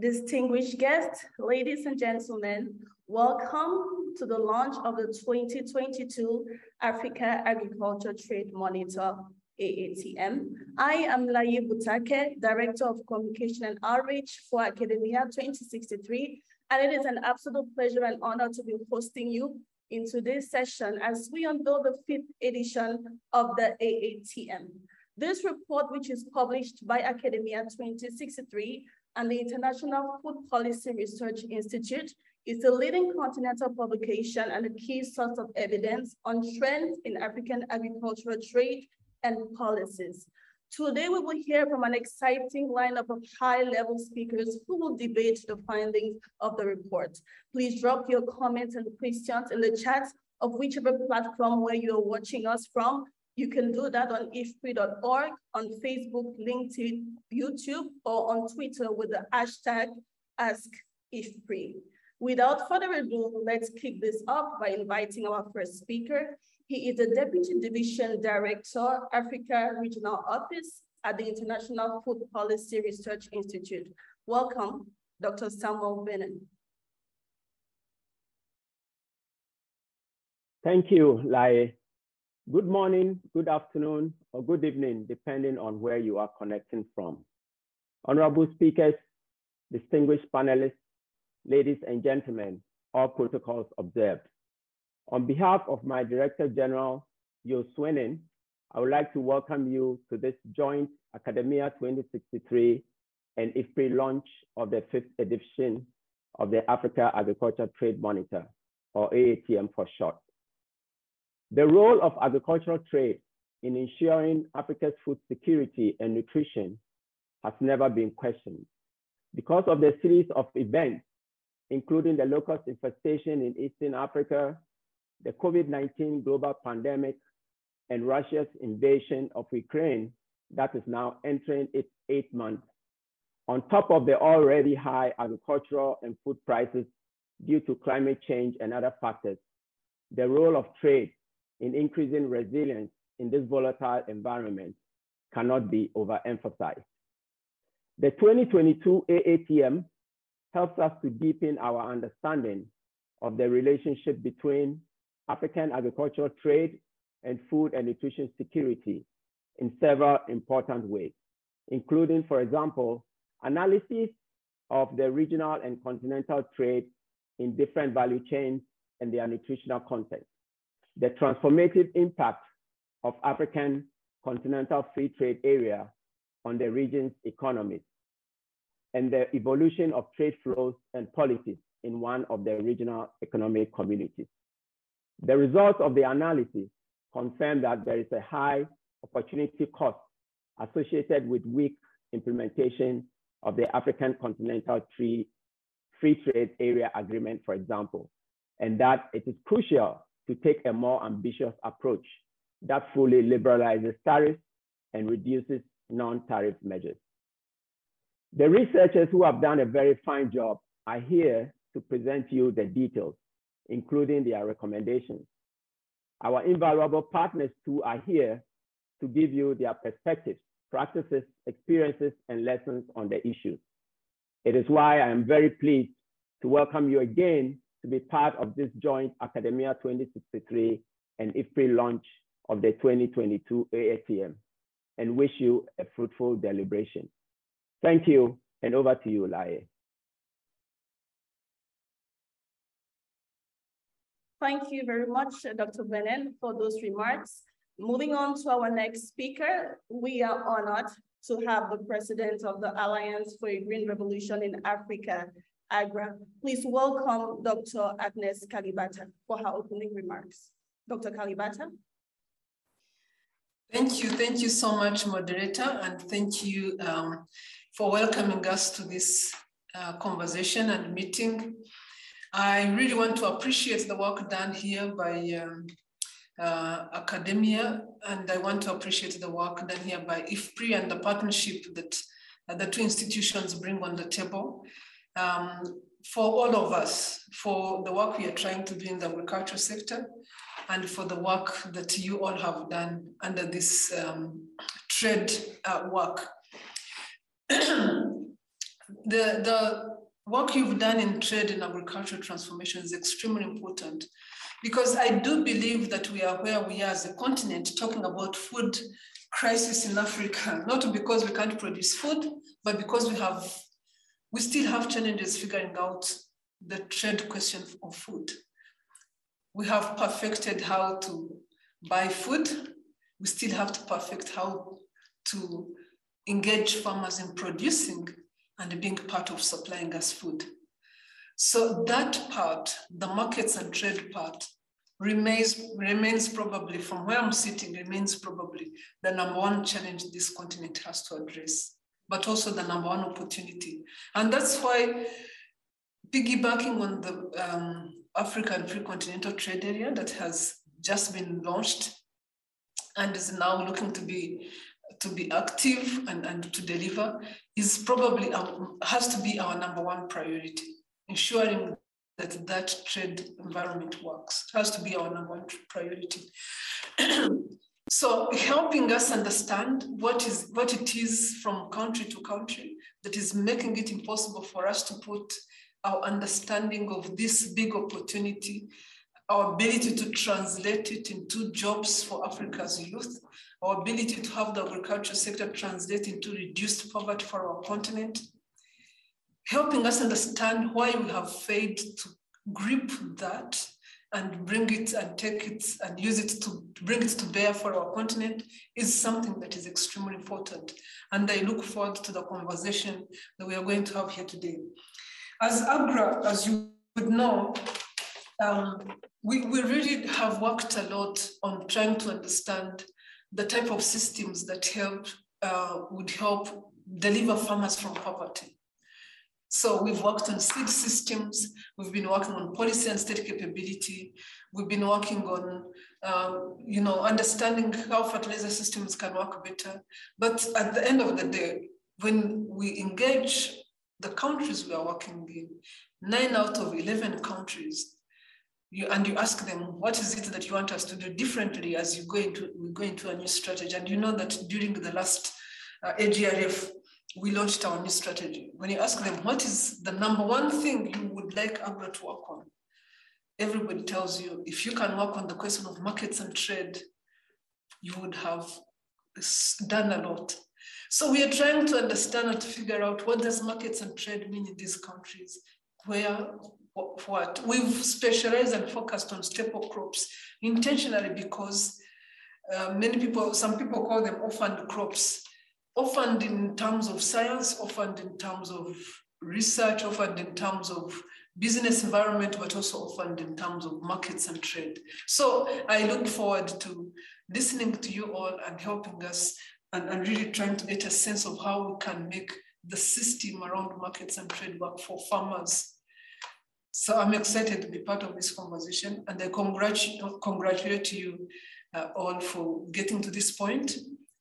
Distinguished guests, ladies and gentlemen, welcome to the launch of the 2022 Africa Agriculture Trade Monitor, AATM. I am Laye Butake, Director of Communication and Outreach for Academia 2063, and it is an absolute pleasure and honor to be hosting you in today's session as we unveil the fifth edition of the AATM. This report, which is published by Academia 2063 and the International Food Policy Research Institute, is the leading continental publication and a key source of evidence on trends in African agricultural trade and policies. Today, we will hear from an exciting lineup of high-level speakers who will debate the findings of the report. Please drop your comments and questions in the chat of whichever platform where you are watching us from. You can do that on ifpri.org, on Facebook, LinkedIn, YouTube, or on Twitter with the hashtag AskIFPRI. Without further ado, let's kick this off by inviting our first speaker. He is the Deputy Division Director, Africa Regional Office at the International Food Policy Research Institute. Welcome, Dr. Samuel Benin. Thank you, Laye. Good morning, good afternoon, or good evening, depending on where you are connecting from. Honorable speakers, distinguished panelists, ladies and gentlemen, all protocols observed. On behalf of my Director General, Jo Swinnen, I would like to welcome you to this joint Academia 2063 and IFPRI launch of the fifth edition of the Africa Agriculture Trade Monitor, or AATM for short. The role of agricultural trade in ensuring Africa's food security and nutrition has never been questioned. Because of the series of events, including the locust infestation in Eastern Africa, the COVID-19 global pandemic, and Russia's invasion of Ukraine that is now entering its eighth month, on top of the already high agricultural and food prices due to climate change and other factors, the role of trade in increasing resilience in this volatile environment cannot be overemphasized. The 2022 AATM helps us to deepen our understanding of the relationship between African agricultural trade and food and nutrition security in several important ways, including, for example, analysis of the regional and continental trade in different value chains and their nutritional content, the transformative impact of African continental free trade area on the region's economies, and the evolution of trade flows and policies in one of the regional economic communities. The results of the analysis confirm that there is a high opportunity cost associated with weak implementation of the African Continental Free, Trade Area Agreement, for example, and that it is crucial to take a more ambitious approach that fully liberalizes tariffs and reduces non-tariff measures. The researchers who have done a very fine job are here to present you the details, including their recommendations. Our invaluable partners too are here to give you their perspectives, practices, experiences, and lessons on the issues. It is why I am very pleased to welcome you again to be part of this joint Academia 2063 and IFPRI launch of the 2022 AATM and wish you a fruitful deliberation. Thank you, and over to you, Laye. Thank you very much, Dr. Benin, for those remarks. Moving on to our next speaker, we are honored to have the president of the Alliance for a Green Revolution in Africa, AGRA. Please welcome Dr. Agnes Kalibata for her opening remarks. Dr. Kalibata. Thank you. Thank you so much, moderator, and thank you um, for welcoming us to this uh, conversation and meeting. I really want to appreciate the work done here by um, uh, academia, and I want to appreciate the work done here by IFPRI and the partnership that uh, the two institutions bring on the table um, for all of us, for the work we are trying to do in the agricultural sector, and for the work that you all have done under this um, trade uh, work. the, the work you've done in trade and agricultural transformation is extremely important because I do believe that we are where we are as a continent talking about food crisis in Africa, not because we can't produce food, but because we have, we still have challenges figuring out the trade question of food. We have perfected how to buy food. We still have to perfect how to engage farmers in producing and being part of supplying us food. So that part, the markets and trade part, remains, remains probably, from where I'm sitting, remains probably the number one challenge this continent has to address, but also the number one opportunity. And that's why piggybacking on the um, African Free Continental Trade Area that has just been launched and is now looking to be to be active and, and to deliver is probably um, has to be our number one priority ensuring that that trade environment works has to be our number one priority so helping us understand what is what it is from country to country that is making it impossible for us to put our understanding of this big opportunity our ability to translate it into jobs for Africa's youth, our ability to have the agriculture sector translate into reduced poverty for our continent, helping us understand why we have failed to grip that and bring it and take it and use it to bring it to bear for our continent is something that is extremely important. And I look forward to the conversation that we are going to have here today. As AGRA, as you would know, um, we, we really have worked a lot on trying to understand the type of systems that help uh, would help deliver farmers from poverty. So we've worked on seed systems, we've been working on policy and state capability, we've been working on um, you know, understanding how fertilizer systems can work better. But at the end of the day, when we engage the countries we are working in, nine out of 11 countries you, and you ask them, what is it that you want us to do differently as you go into, we go into a new strategy? And you know that during the last uh, AGRF, we launched our new strategy. When you ask them, what is the number one thing you would like AGRA to work on? Everybody tells you, if you can work on the question of markets and trade, you would have done a lot. So we are trying to understand and to figure out what does markets and trade mean in these countries? Where what we've specialized and focused on staple crops intentionally because uh, many people, some people call them orphaned crops, orphaned in terms of science, often in terms of research, often in terms of business environment, but also often in terms of markets and trade. So I look forward to listening to you all and helping us and, and really trying to get a sense of how we can make the system around markets and trade work for farmers so I'm excited to be part of this conversation and I congratulate, congratulate you uh, all for getting to this point.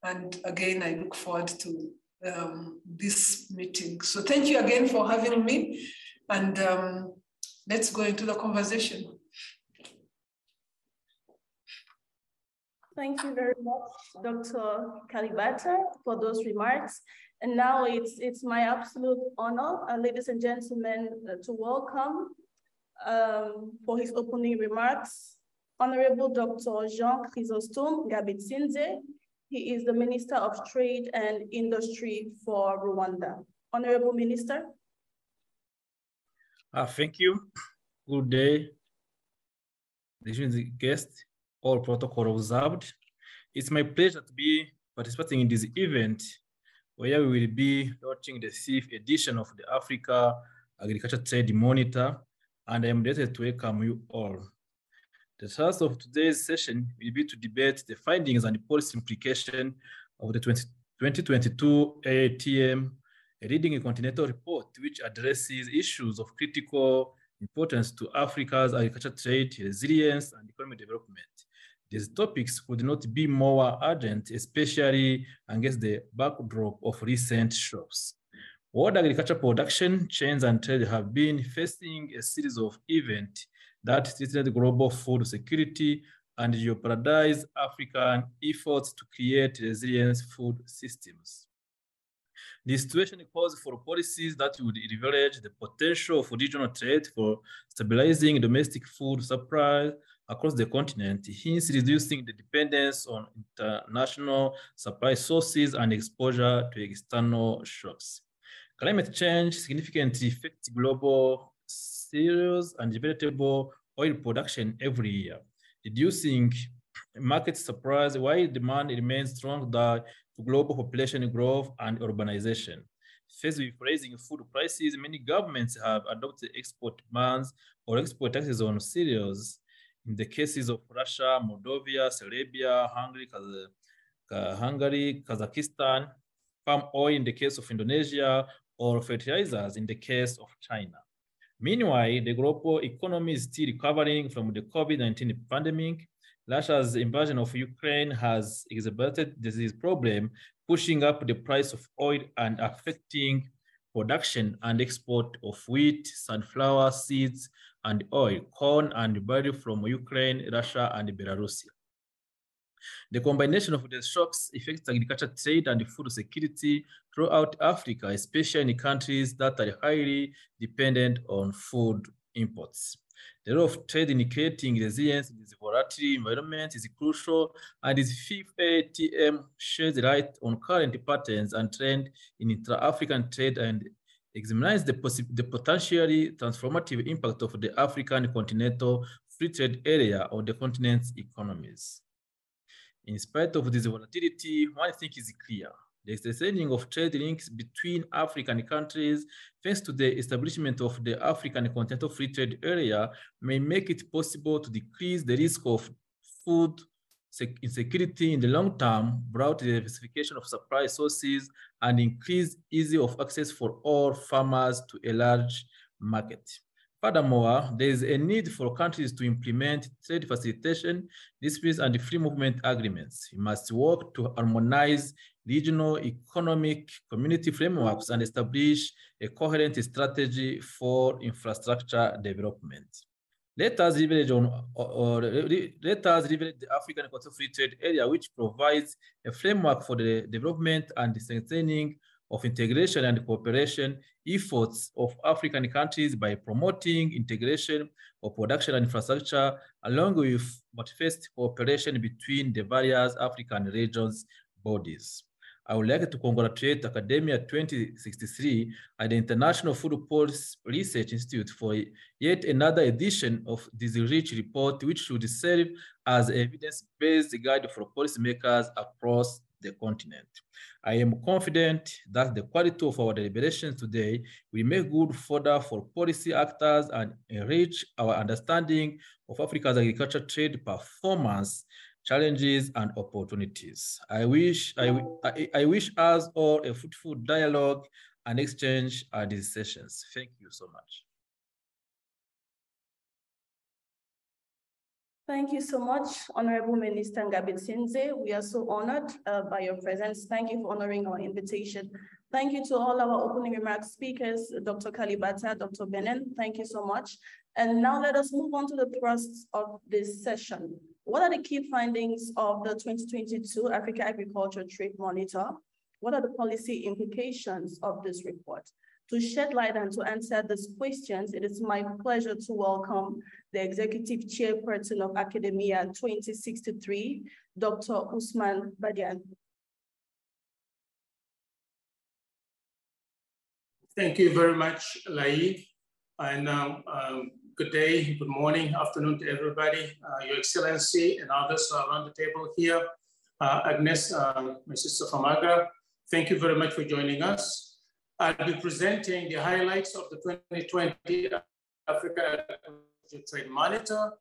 And again, I look forward to um, this meeting. So thank you again for having me and um, let's go into the conversation. Thank you very much, Dr. Kalibata, for those remarks. And now it's, it's my absolute honor, uh, ladies and gentlemen, uh, to welcome um, for his opening remarks. Honorable Dr. Jean Chrysostome Ngabitsinze. He is the Minister of Trade and Industry for Rwanda. Honorable Minister. Uh, thank you. Good day, distinguished guests, all protocol observed. It's my pleasure to be participating in this event where we will be launching the fifth edition of the Africa Agriculture Trade Monitor and I am delighted to welcome you all. The task of today's session will be to debate the findings and policy implication of the 20, 2022 AATM, a leading a continental report which addresses issues of critical importance to Africa's agriculture trade, resilience, and economic development. These topics could not be more urgent, especially against the backdrop of recent shocks. World agriculture production chains and trade have been facing a series of events that threatened global food security and jeopardize African efforts to create resilient food systems. The situation calls for policies that would leverage the potential of regional trade for stabilizing domestic food supply across the continent, hence reducing the dependence on international supply sources and exposure to external shocks. Climate change significantly affects global cereals and vegetable oil production every year, reducing market supply while demand remains strong due to global population growth and urbanization. Faced with rising food prices, many governments have adopted export bans or export taxes on cereals. In the cases of Russia, Moldova, Serbia, Hungary, Hungary, Kazakhstan, palm oil in the case of Indonesia, or fertilizers in the case of China. Meanwhile, the global economy is still recovering from the COVID-19 pandemic. Russia's invasion of Ukraine has exacerbated this problem, pushing up the price of oil and affecting production and export of wheat, sunflower seeds, and oil, corn, and barley from Ukraine, Russia, and Belarus. The combination of the shocks affects agriculture trade and food security throughout Africa, especially in countries that are highly dependent on food imports. The role of trade in creating resilience in this volatile environment is crucial, and this fifth ATM sheds light on current patterns and trends in intra-African trade and examines the, the potentially transformative impact of the African continental free trade area on the continent's economies. In spite of this volatility, one thing is clear. The extending of trade links between African countries, thanks to the establishment of the African Continental Free Trade Area, may make it possible to decrease the risk of food insecurity in the long term, brought the diversification of supply sources, and increase ease of access for all farmers to a large market. Furthermore, there is a need for countries to implement trade facilitation, disputes, and free movement agreements. We must work to harmonize regional economic community frameworks and establish a coherent strategy for infrastructure development. Let us leverage on, or, or let us leverage the African Continental Free Trade Area, which provides a framework for the development and the strengthening of integration and cooperation efforts of African countries by promoting integration of production and infrastructure, along with manifest cooperation between the various African regions bodies. I would like to congratulate Academia 2063 and the International Food Policy Research Institute for yet another edition of this rich report, which should serve as evidence-based guide for policymakers across the continent. I am confident that the quality of our deliberations today will make good fodder for policy actors and enrich our understanding of Africa's agriculture trade performance, challenges, and opportunities. I wish, I, I, I wish us all a fruitful dialogue and exchange at these sessions. Thank you so much. Thank you so much, Honorable Minister Ngabitsinze. We are so honored uh, by your presence. Thank you for honoring our invitation. Thank you to all our opening remarks speakers, Dr. Kalibata, Dr. Benin, thank you so much. And now let us move on to the thrust of this session. What are the key findings of the 2022 Africa Agriculture Trade Monitor? What are the policy implications of this report? To shed light and to answer these questions, it is my pleasure to welcome the Executive Chairperson of Academia 2063, Dr. Ousmane Badiane. Thank you very much, Laye. And um, um, good day, good morning, afternoon to everybody, uh, Your Excellency and others around the table here. Uh, Agnes, uh, my sister thank you very much for joining us. I'll be presenting the highlights of the 2020 Africa Trade Monitor.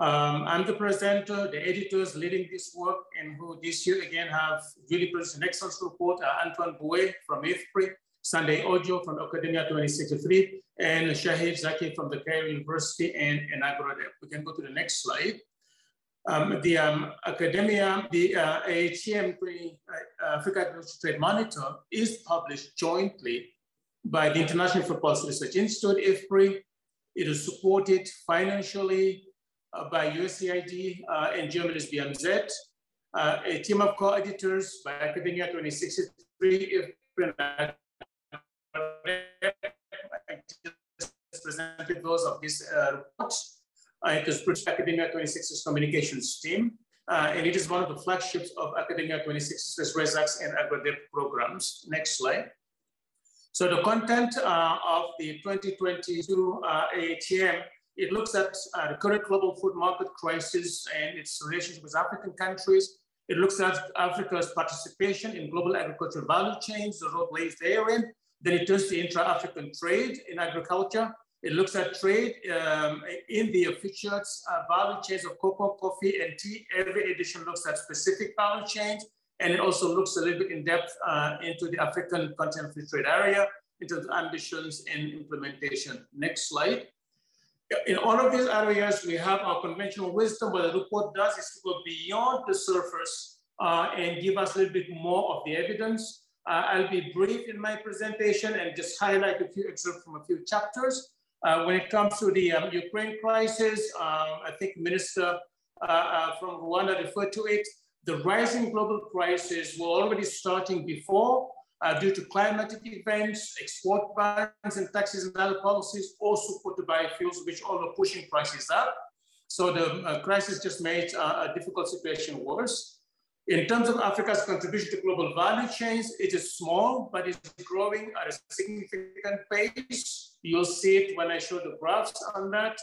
Um, I'm the presenter, the editors leading this work, and who this year again have really produced an excellent report, uh, Antoine Bouet from IFPRI, Sunday Odjo from Academia 2063, and Chahir Zaki from the Cairo University and, and. We can go to the next slide. Um, the um, academia, the uh, AHTM uh, Africa Trade Monitor is published jointly by the International Policy Research Institute, IFPRI. It is supported financially uh, by USAID uh, and Germany's BMZ. Uh, a team of co-editors by Academia 2063, I just presented those of this uh, report. Uh, it is British Academia 26's communications team, uh, and it is one of the flagships of Academia 26's ReSAKSS and AGRODEP programs. Next slide. So the content uh, of the 2022 uh, AATM, it looks at uh, the current global food market crisis and its relationship with African countries. It looks at Africa's participation in global agricultural value chains, the role plays therein. Then it turns to intra-African trade in agriculture. It looks at trade um, in the featured uh, value chains of cocoa, coffee, and tea. Every edition looks at specific value chains. And it also looks a little bit in depth uh, into the African continental free trade area, into the ambitions and implementation. Next slide. In all of these areas, we have our conventional wisdom. What the report does is to go beyond the surface uh, and give us a little bit more of the evidence. Uh, I'll be brief in my presentation and just highlight a few excerpts from a few chapters. Uh, when it comes to the um, Ukraine crisis, um, I think Minister uh, uh, from Rwanda referred to it. The rising global prices were already starting before uh, due to climatic events, export bans and taxes and other policies, also put the biofuels, which all are pushing prices up. So the uh, crisis just made a difficult situation worse. In terms of Africa's contribution to global value chains, it is small, but it's growing at a significant pace. You'll see it when I show the graphs on that.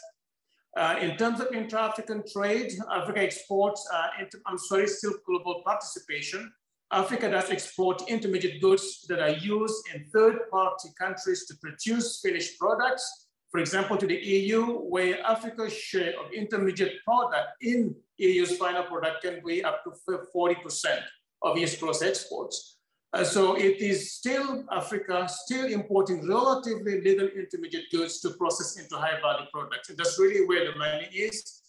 Uh, in terms of intra-African trade, Africa exports, uh, I'm sorry, still global participation. Africa does export intermediate goods that are used in third-party countries to produce finished products. For example, to the EU, where Africa's share of intermediate product in EU's final product can be up to 40% of its gross exports. Uh, so it is still Africa, still importing relatively little intermediate goods to process into high value products. And that's really where the money is.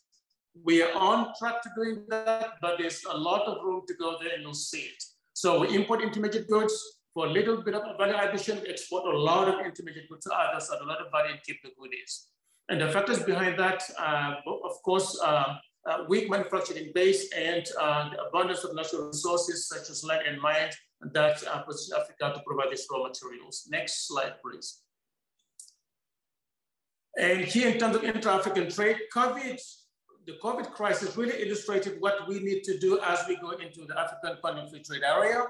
We are on track to doing that, but there's a lot of room to go there and you'll see it. So we import intermediate goods for a little bit of value addition, we export a lot of intermediate goods to others at a lot of value and keep the goodies. And the factors behind that, uh, of course, uh, uh, weak manufacturing base and uh, the abundance of natural resources such as land and mines that uh, Africa to provide these raw materials. Next slide, please. And here in terms of intra-African trade, COVID, the COVID crisis really illustrated what we need to do as we go into the African Continental Free Trade Area.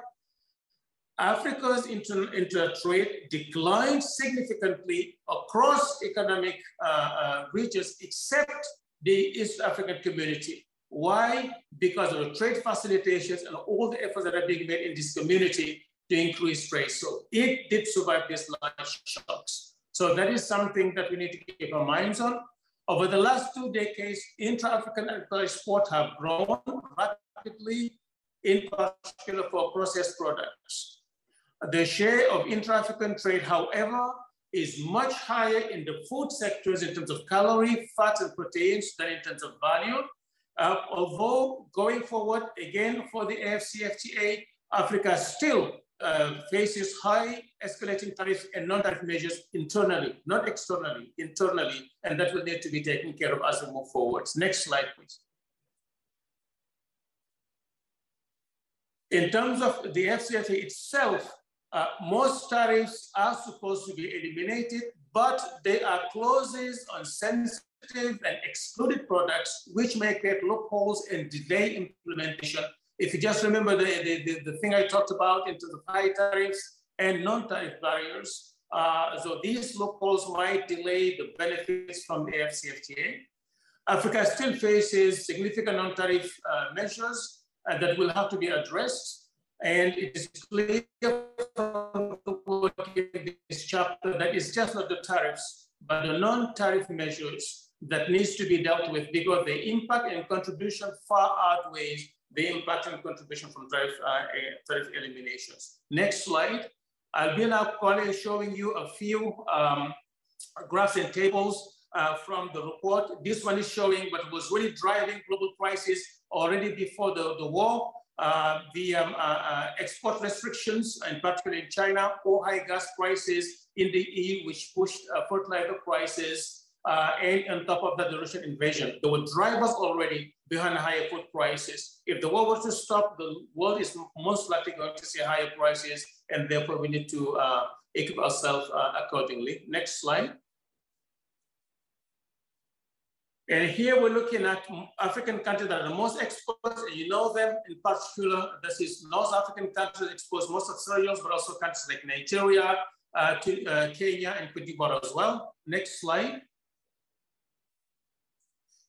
Africa's inter, inter trade declined significantly across economic uh, uh, regions except the East African community. Why? Because of the trade facilitations and all the efforts that are being made in this community to increase trade. So it did survive these large shocks. So that is something that we need to keep our minds on. Over the last two decades, intra-African exports have grown rapidly, in particular for processed products. The share of intra-African trade, however, is much higher in the food sectors in terms of calorie, fats, and proteins than in terms of value. Uh, although going forward, again, for the AFCFTA, Africa still uh, faces high escalating tariff and non-tariff measures internally, not externally, internally, and that will need to be taken care of as we move forward. Next slide, please. In terms of the FCFTA itself, uh, most tariffs are supposed to be eliminated, but there are clauses on sensitive and excluded products, which may create loopholes and delay implementation. If you just remember the, the, the, the thing I talked about into the high tariffs and non-tariff barriers, uh, so these loopholes might delay the benefits from the AFCFTA. Africa still faces significant non-tariff uh, measures uh, that will have to be addressed. And it is clear from the work in this chapter that it's just not the tariffs, but the non-tariff measures that needs to be dealt with because the impact and contribution far outweighs the impact and contribution from tariff, uh, tariff eliminations. Next slide. I'll be now showing you a few um, graphs and tables uh, from the report. This one is showing what was really driving global prices already before the, the war. Uh, the um, uh, uh, export restrictions, and particularly in China, or high gas prices in the EU, which pushed uh, fertilizer prices uh, and on top of that, the Russian invasion. There were drivers already behind higher food prices. If the war was to stop, the world is most likely going to see higher prices and therefore we need to uh, equip ourselves uh, accordingly. Next slide. And here we're looking at African countries that are the most exposed, and you know them in particular. This is North African countries exposed most of cereals, but also countries like Nigeria, uh, to, uh, Kenya, and Cote d'Ivoire as well. Next slide.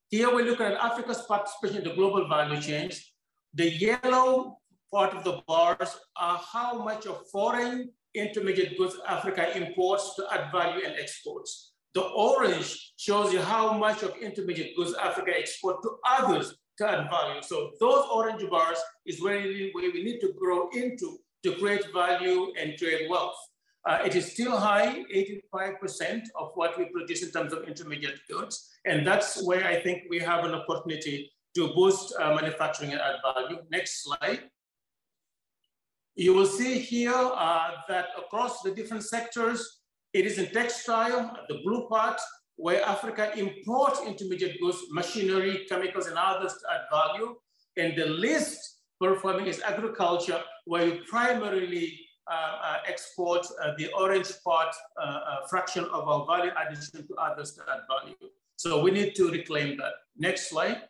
Here we look at Africa's participation in the global value chains. The yellow part of the bars are how much of foreign intermediate goods Africa imports to add value and exports. The orange shows you how much of intermediate goods Africa exports to others to add value. So those orange bars is where we need to grow into to create value and trade wealth. Uh, it is still high, 85% of what we produce in terms of intermediate goods. And that's where I think we have an opportunity to boost uh, manufacturing and add value. Next slide. You will see here uh, that across the different sectors, it is in textile, the blue part, where Africa imports intermediate goods, machinery, chemicals, and others to add value. And the least performing is agriculture, where you primarily export uh, the orange part uh, uh, fraction of our value addition to others to add value. So we need to reclaim that. Next slide.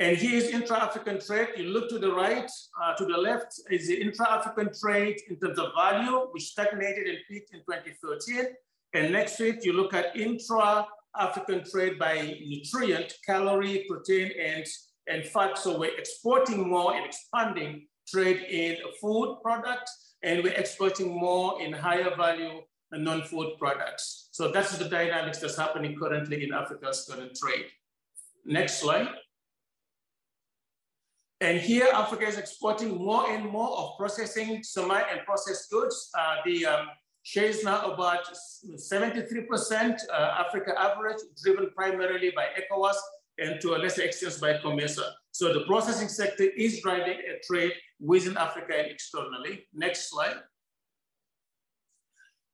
And here is intra-African trade. You look to the right, uh, to the left is the intra-African trade in terms of value, which stagnated and peaked in 2013. And next it, you look at intra-African trade by nutrient, calorie, protein, and, and fact, So we're exporting more and expanding trade in food products, and we're exporting more in higher value non-food products. So that's the dynamics that's happening currently in Africa's current trade. Next slide. And here, Africa is exporting more and more of processing semi and processed goods. Uh, the um, share is now about 73% uh, Africa average, driven primarily by ECOWAS and to a lesser extent by COMESA. So the processing sector is driving a trade within Africa and externally. Next slide.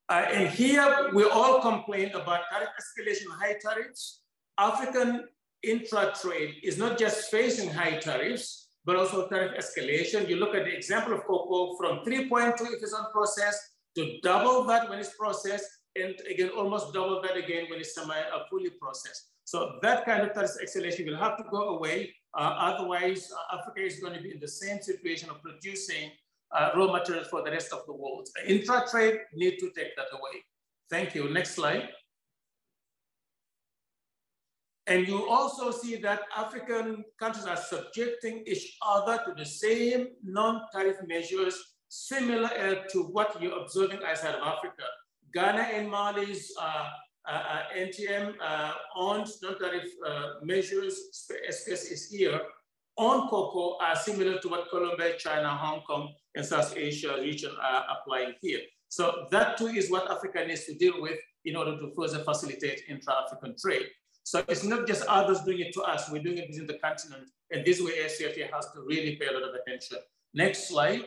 Uh, and here we all complain about tariff escalation, high tariffs. African intra-trade is not just facing high tariffs, but also tariff escalation. You look at the example of cocoa from 3.2 if it's unprocessed to double that when it's processed, and again, almost double that again when it's semi uh, fully processed. So that kind of escalation will have to go away. Uh, otherwise, uh, Africa is going to be in the same situation of producing uh, raw materials for the rest of the world. Intra-trade need to take that away. Thank you. Next slide. And you also see that African countries are subjecting each other to the same non-tariff measures similar to what you're observing outside of Africa. Ghana and Mali's uh, uh, uh NTM uh, on non-tariff uh, measures, SPS is here, on cocoa are similar to what Colombia, China, Hong Kong, and South Asia region are applying here. So that too is what Africa needs to deal with in order to further facilitate intra-African trade. So it's not just others doing it to us, we're doing it within the continent. And this way ACFTA has to really pay a lot of attention. Next slide.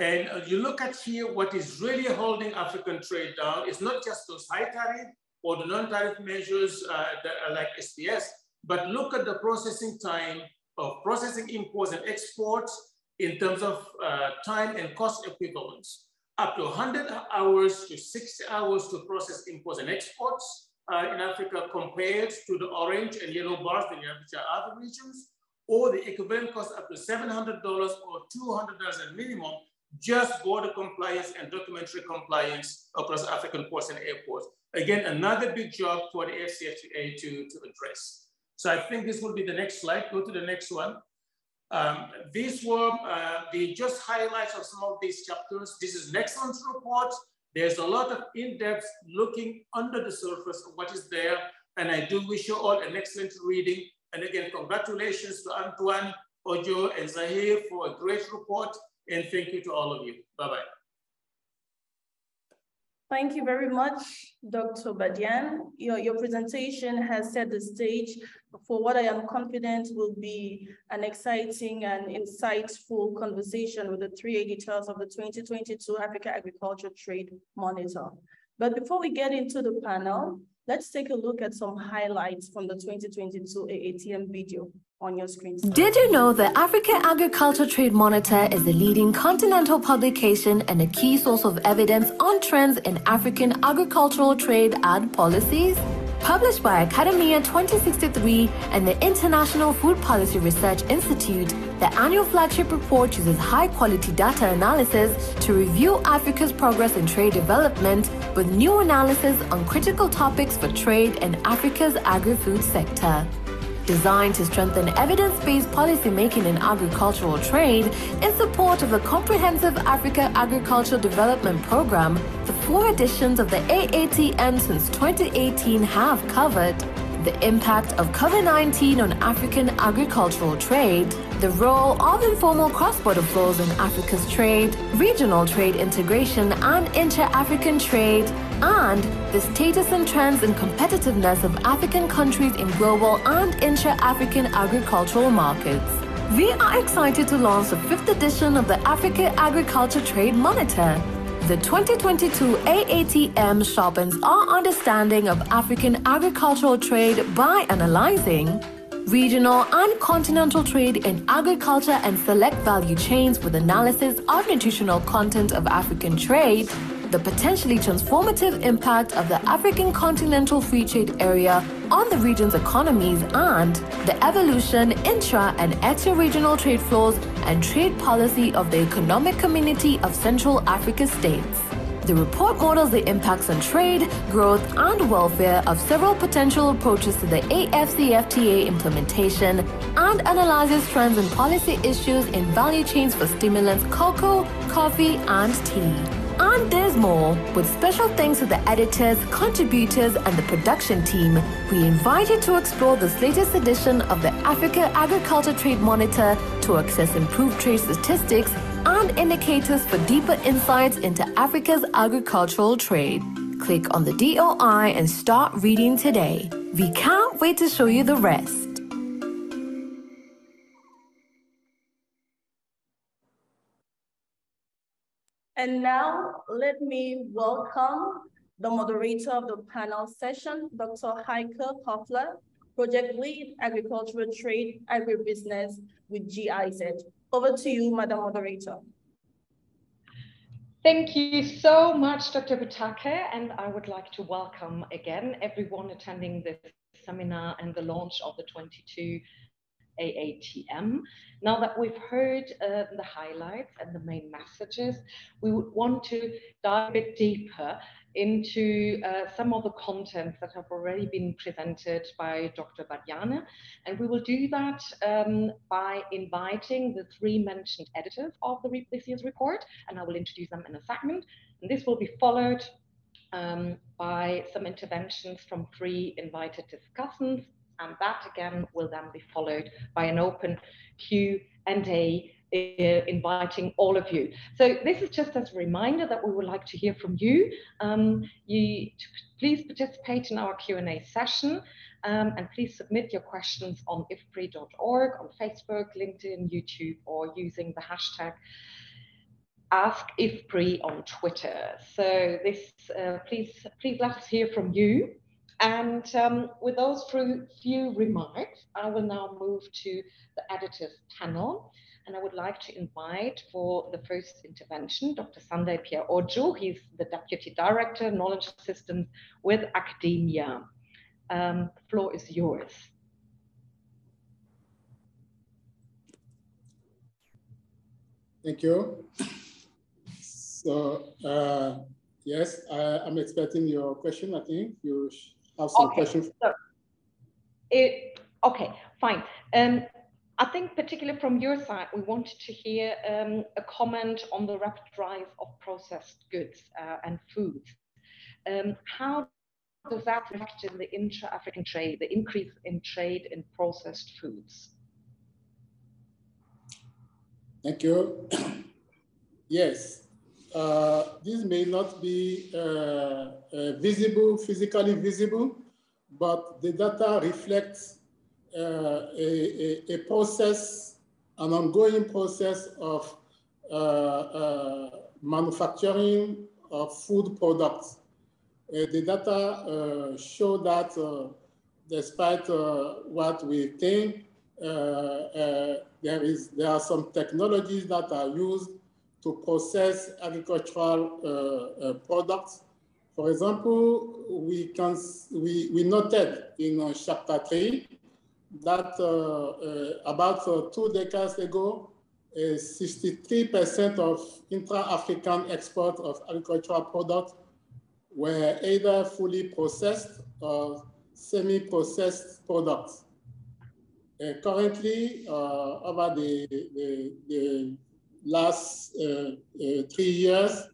And uh, you look at here, what is really holding African trade down is not just those high tariff or the non-tariff measures uh, that are like SPS, but look at the processing time of processing imports and exports in terms of uh, time and cost equivalence. Up to 100 hours to 60 hours to process imports and exports, uh, in Africa compared to the orange and yellow bars that you have, which are other regions, or the equivalent cost up to $700 or $200 at minimum, just border compliance and documentary compliance across African ports and airports. Again, another big job for the AFCFTA to, to address. So I think this will be the next slide. Go to the next one. Um, these were uh, the just highlights of some of these chapters. This is an excellent report. There's a lot of in-depth looking under the surface of what is there. And I do wish you all an excellent reading. And again, congratulations to Antoine, Odjo, and Chahir for a great report. And thank you to all of you. Bye-bye. Thank you very much, Dr. Badiane. Your, your presentation has set the stage for what I am confident will be an exciting and insightful conversation with the three editors of the 2022 Africa Agriculture Trade Monitor. But before we get into the panel, let's take a look at some highlights from the 2022 AATM video on your screen. Did you know the Africa Agriculture Trade Monitor is the leading continental publication and a key source of evidence on trends in African agricultural trade and policies? Published by Academia 2063 and the International Food Policy Research Institute, the annual flagship report uses high quality data analysis to review Africa's progress in trade development with new analysis on critical topics for trade in Africa's agri food sector designed to strengthen evidence-based policymaking in agricultural trade in support of the comprehensive Africa Agricultural Development Program, the four editions of the AATM since 2018 have covered the impact of COVID-19 on African agricultural trade, the role of informal cross-border flows in Africa's trade, regional trade integration and inter-African trade, and the status and trends and competitiveness of African countries in global and intra-African agricultural markets. We are excited to launch the fifth edition of the Africa Agriculture Trade Monitor. The 2022 AATM sharpens our understanding of African agricultural trade by analyzing regional and continental trade in agriculture and select value chains with analysis of nutritional content of African trade, the potentially transformative impact of the African continental free trade area on the region's economies and the evolution, intra and extra-regional trade flows and trade policy of the Economic Community of Central Africa states. The report models the impacts on trade, growth, and welfare of several potential approaches to the AFCFTA implementation and analyzes trends and policy issues in value chains for stimulants cocoa, coffee, and tea. And there's more. With special thanks to the editors, contributors, and the production team, we invite you to explore this latest edition of the Africa Agriculture Trade Monitor to access improved trade statistics and indicators for deeper insights into Africa's agricultural trade. Click on the DOI and start reading today. We can't wait to show you the rest. And now let me welcome the moderator of the panel session, Dr. Heike Hoffler, Project Lead Agricultural Trade Agribusiness with GIZ. Over to you, Madam Moderator. Thank you so much, Dr. Butake, and I would like to welcome again everyone attending this seminar and the launch of the 22 AATM. Now that we've heard uh, the highlights and the main messages, we would want to dive a bit deeper into uh, some of the contents that have already been presented by Dr. Badiane. And we will do that um, by inviting the three mentioned editors of the this year's report, and I will introduce them in a segment. And this will be followed um, by some interventions from three invited discussants and that again will then be followed by an open Q&A uh, inviting all of you. So this is just as a reminder that we would like to hear from you. Um, you please participate in our Q&A session um, and please submit your questions on ifpri.org, on Facebook, LinkedIn, YouTube, or using the hashtag ask ifpri on Twitter. So this, uh, please, please let us hear from you. And um, with those few remarks, I will now move to the editors panel. And I would like to invite for the first intervention, Dr. Sunday Pierre Odjo. He's the Deputy Director, Knowledge Systems with Academia. Um, the floor is yours. Thank you. So, uh, yes, I, am expecting your question, I think. You have some okay. questions? So, it, okay, fine. Um, I think particularly from your side, we wanted to hear um, a comment on the rapid rise of processed goods uh, and foods. Um, how does that reflect in the intra-African trade, the increase in trade in processed foods? Thank you. yes, uh, this may not be uh, uh, visible, physically visible, but the data reflects uh, a, a, process, an ongoing process of uh, manufacturing of food products. the data show that despite what we think, there is there are some technologies that are used to process agricultural uh, uh, products. For example, we can we, we noted in uh, chapter three that about two decades ago, 63% of intra-African export of agricultural products were either fully processed or semi-processed products. Uh, currently, uh, over the, the, the last uh, uh three years,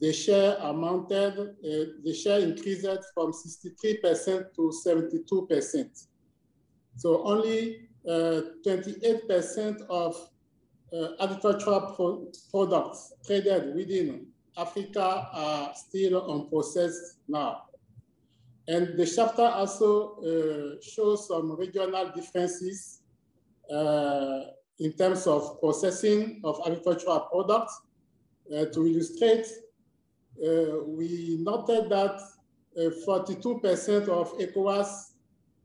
the share amounted, uh, the share increased from 63% to 72%. So only 28% uh, of agricultural pro products traded within Africa are still unprocessed now. And the chapter also uh, shows some regional differences uh, in terms of processing of agricultural products. Uh, to illustrate, uh, we noted that 42% uh, of ECOWAS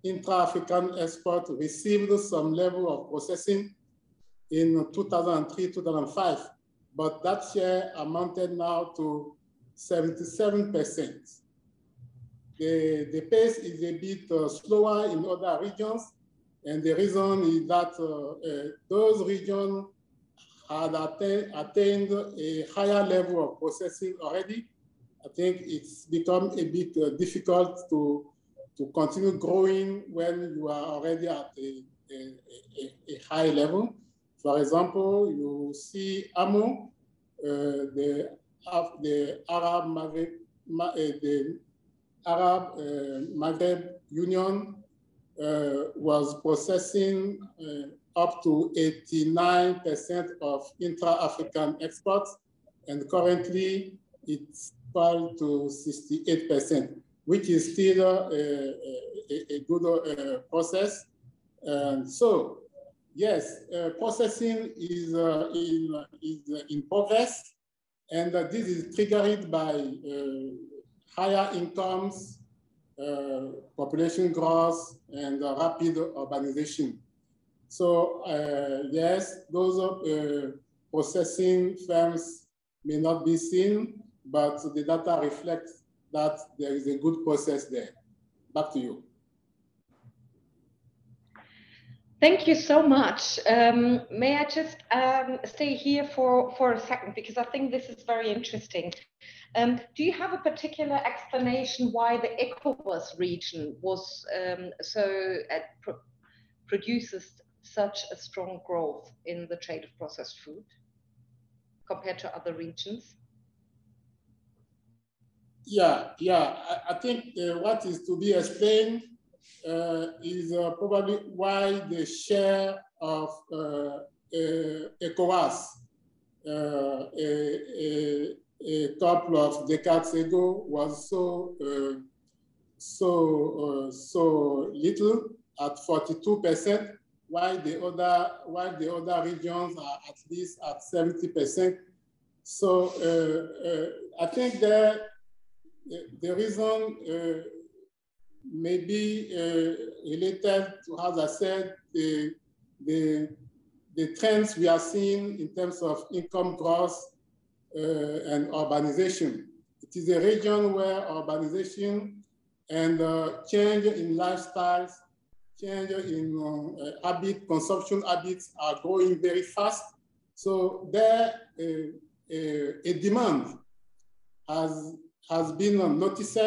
intra-African export received some level of processing in 2003-2005, but that share amounted now to 77%. The, the pace is a bit uh, slower in other regions, and the reason is that uh, uh, those regions had attained, a higher level of processing already. I think it's become a bit uh, difficult to, to continue growing when you are already at a, a, a, a high level. For example, you see AMO, uh, the, the Arab Maghreb, the Arab uh, Maghreb Union uh, was processing uh, up to 89% of intra-African exports, and currently it's fell to 68%, which is still a, a, a good uh, process. And so, yes, uh, processing is, uh, in, is in progress, and this is triggered by higher incomes, uh, population growth, and uh, rapid urbanization. So uh, yes, those uh, processing firms may not be seen, but the data reflects that there is a good process there. Back to you. Thank you so much. Um, may I just um, stay here for, for a second because I think this is very interesting. Um, do you have a particular explanation why the ECOWAS region was um, so uh, pro produces such a strong growth in the trade of processed food compared to other regions? Yeah, yeah. I, I think uh, what is to be explained uh, is uh, probably why the share of uh, uh ECOWAS a couple of decades ago was so uh, so uh, so little at 42 percent, while the other while the other regions are at least at 70 percent. So uh, uh I think that the reason uh, may be related to, as I said, the, the the trends we are seeing in terms of income growth uh, and urbanization. It is a region where urbanization and uh, change in lifestyles, change in uh, habit, consumption habits are growing very fast. So there, a, a demand has, has been noticed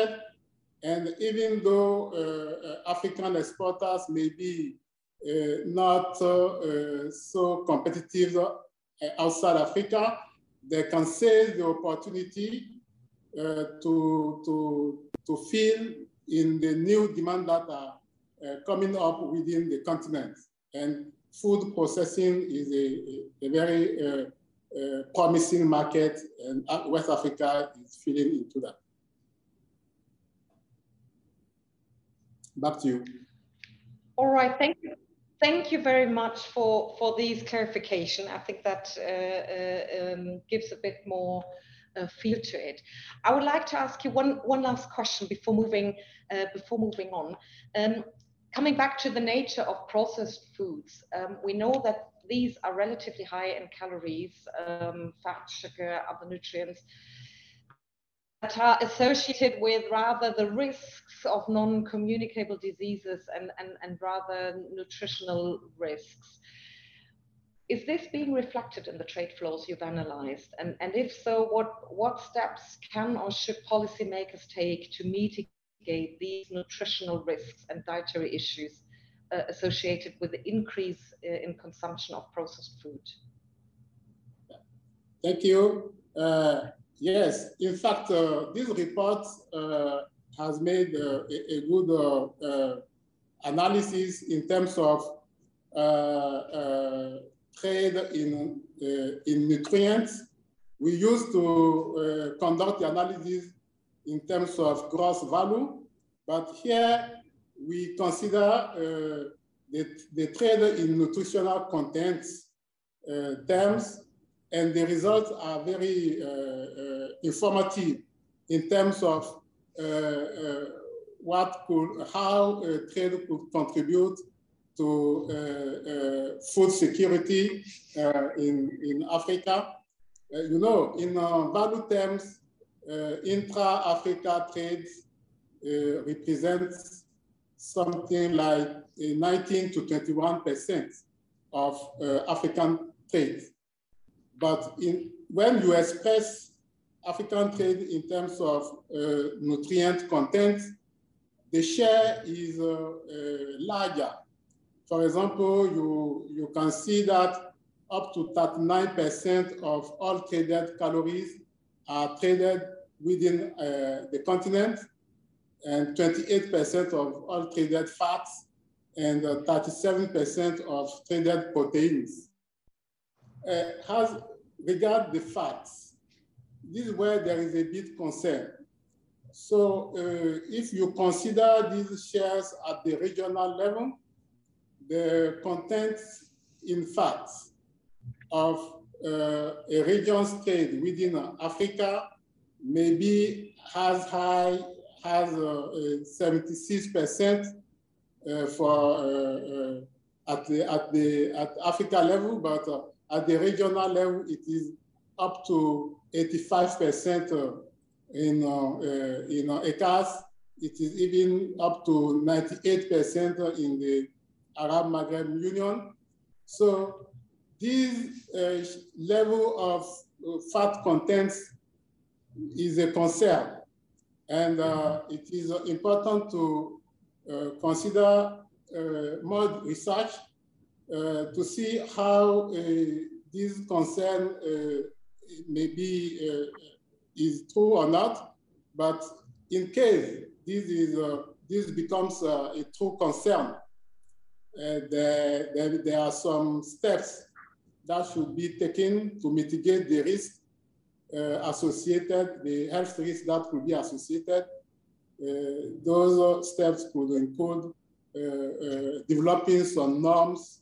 and even though uh, African exporters may be uh, not uh, so competitive outside Africa, they can seize the opportunity uh, to, to, to fill in the new demand that are uh, coming up within the continent. And food processing is a, a, a very uh, uh promising market and West Africa is filling into that. Back to you. All right, thank you thank you very much for, for these clarification. I think that uh, uh, um, gives a bit more uh, feel to it. I would like to ask you one, one last question before moving, uh, before moving on. Um, coming back to the nature of processed foods, um, we know that these are relatively high in calories, um, fat, sugar, other nutrients that are associated with rather the risks of non-communicable diseases and, and, and rather nutritional risks. Is this being reflected in the trade flows you've analyzed? And, and if so, what, what steps can or should policymakers take to mitigate these nutritional risks and dietary issues uh, associated with the increase uh, in consumption of processed food? Thank you. Uh, yes, in fact, uh, this report uh, has made uh, a, a, good analysis in terms of trade in, in nutrients. We used to conduct the analysis in terms of gross value, but here we consider uh, the, the trade in nutritional contents uh, terms, and the results are very uh, informative in terms of what could, how trade could contribute to uh, uh, food security uh, in, in Africa. you know, in value terms, intra-Africa trade represents something like 19 to 21% of uh, African trade. But in, when you express African trade in terms of uh, nutrient content, the share is uh, uh larger. For example, you, you can see that up to 39% of all traded calories are traded within uh, the continent, and 28% of all traded fats and 37% uh, of traded proteins. Uh, as regard the facts. this is where there is a bit concern. So uh, if you consider these shares at the regional level, the content in fats of uh, a region's trade within Africa maybe as high has 76% uh, for uh, at the at the at Africa level, but at the regional level, it is up to 85% in uh, in ECCAS. It is even up to 98% in the Arab Maghreb Union. So this uh, level of fat contents is a concern. And uh, it is important to uh, consider uh, more research Uh, to see how uh, this concern uh, maybe is true or not. But in case this is this becomes a true concern, there, there, there are some steps that should be taken to mitigate the risk uh, associated, the health risks that could be associated. Uh, those steps could include uh, developing some norms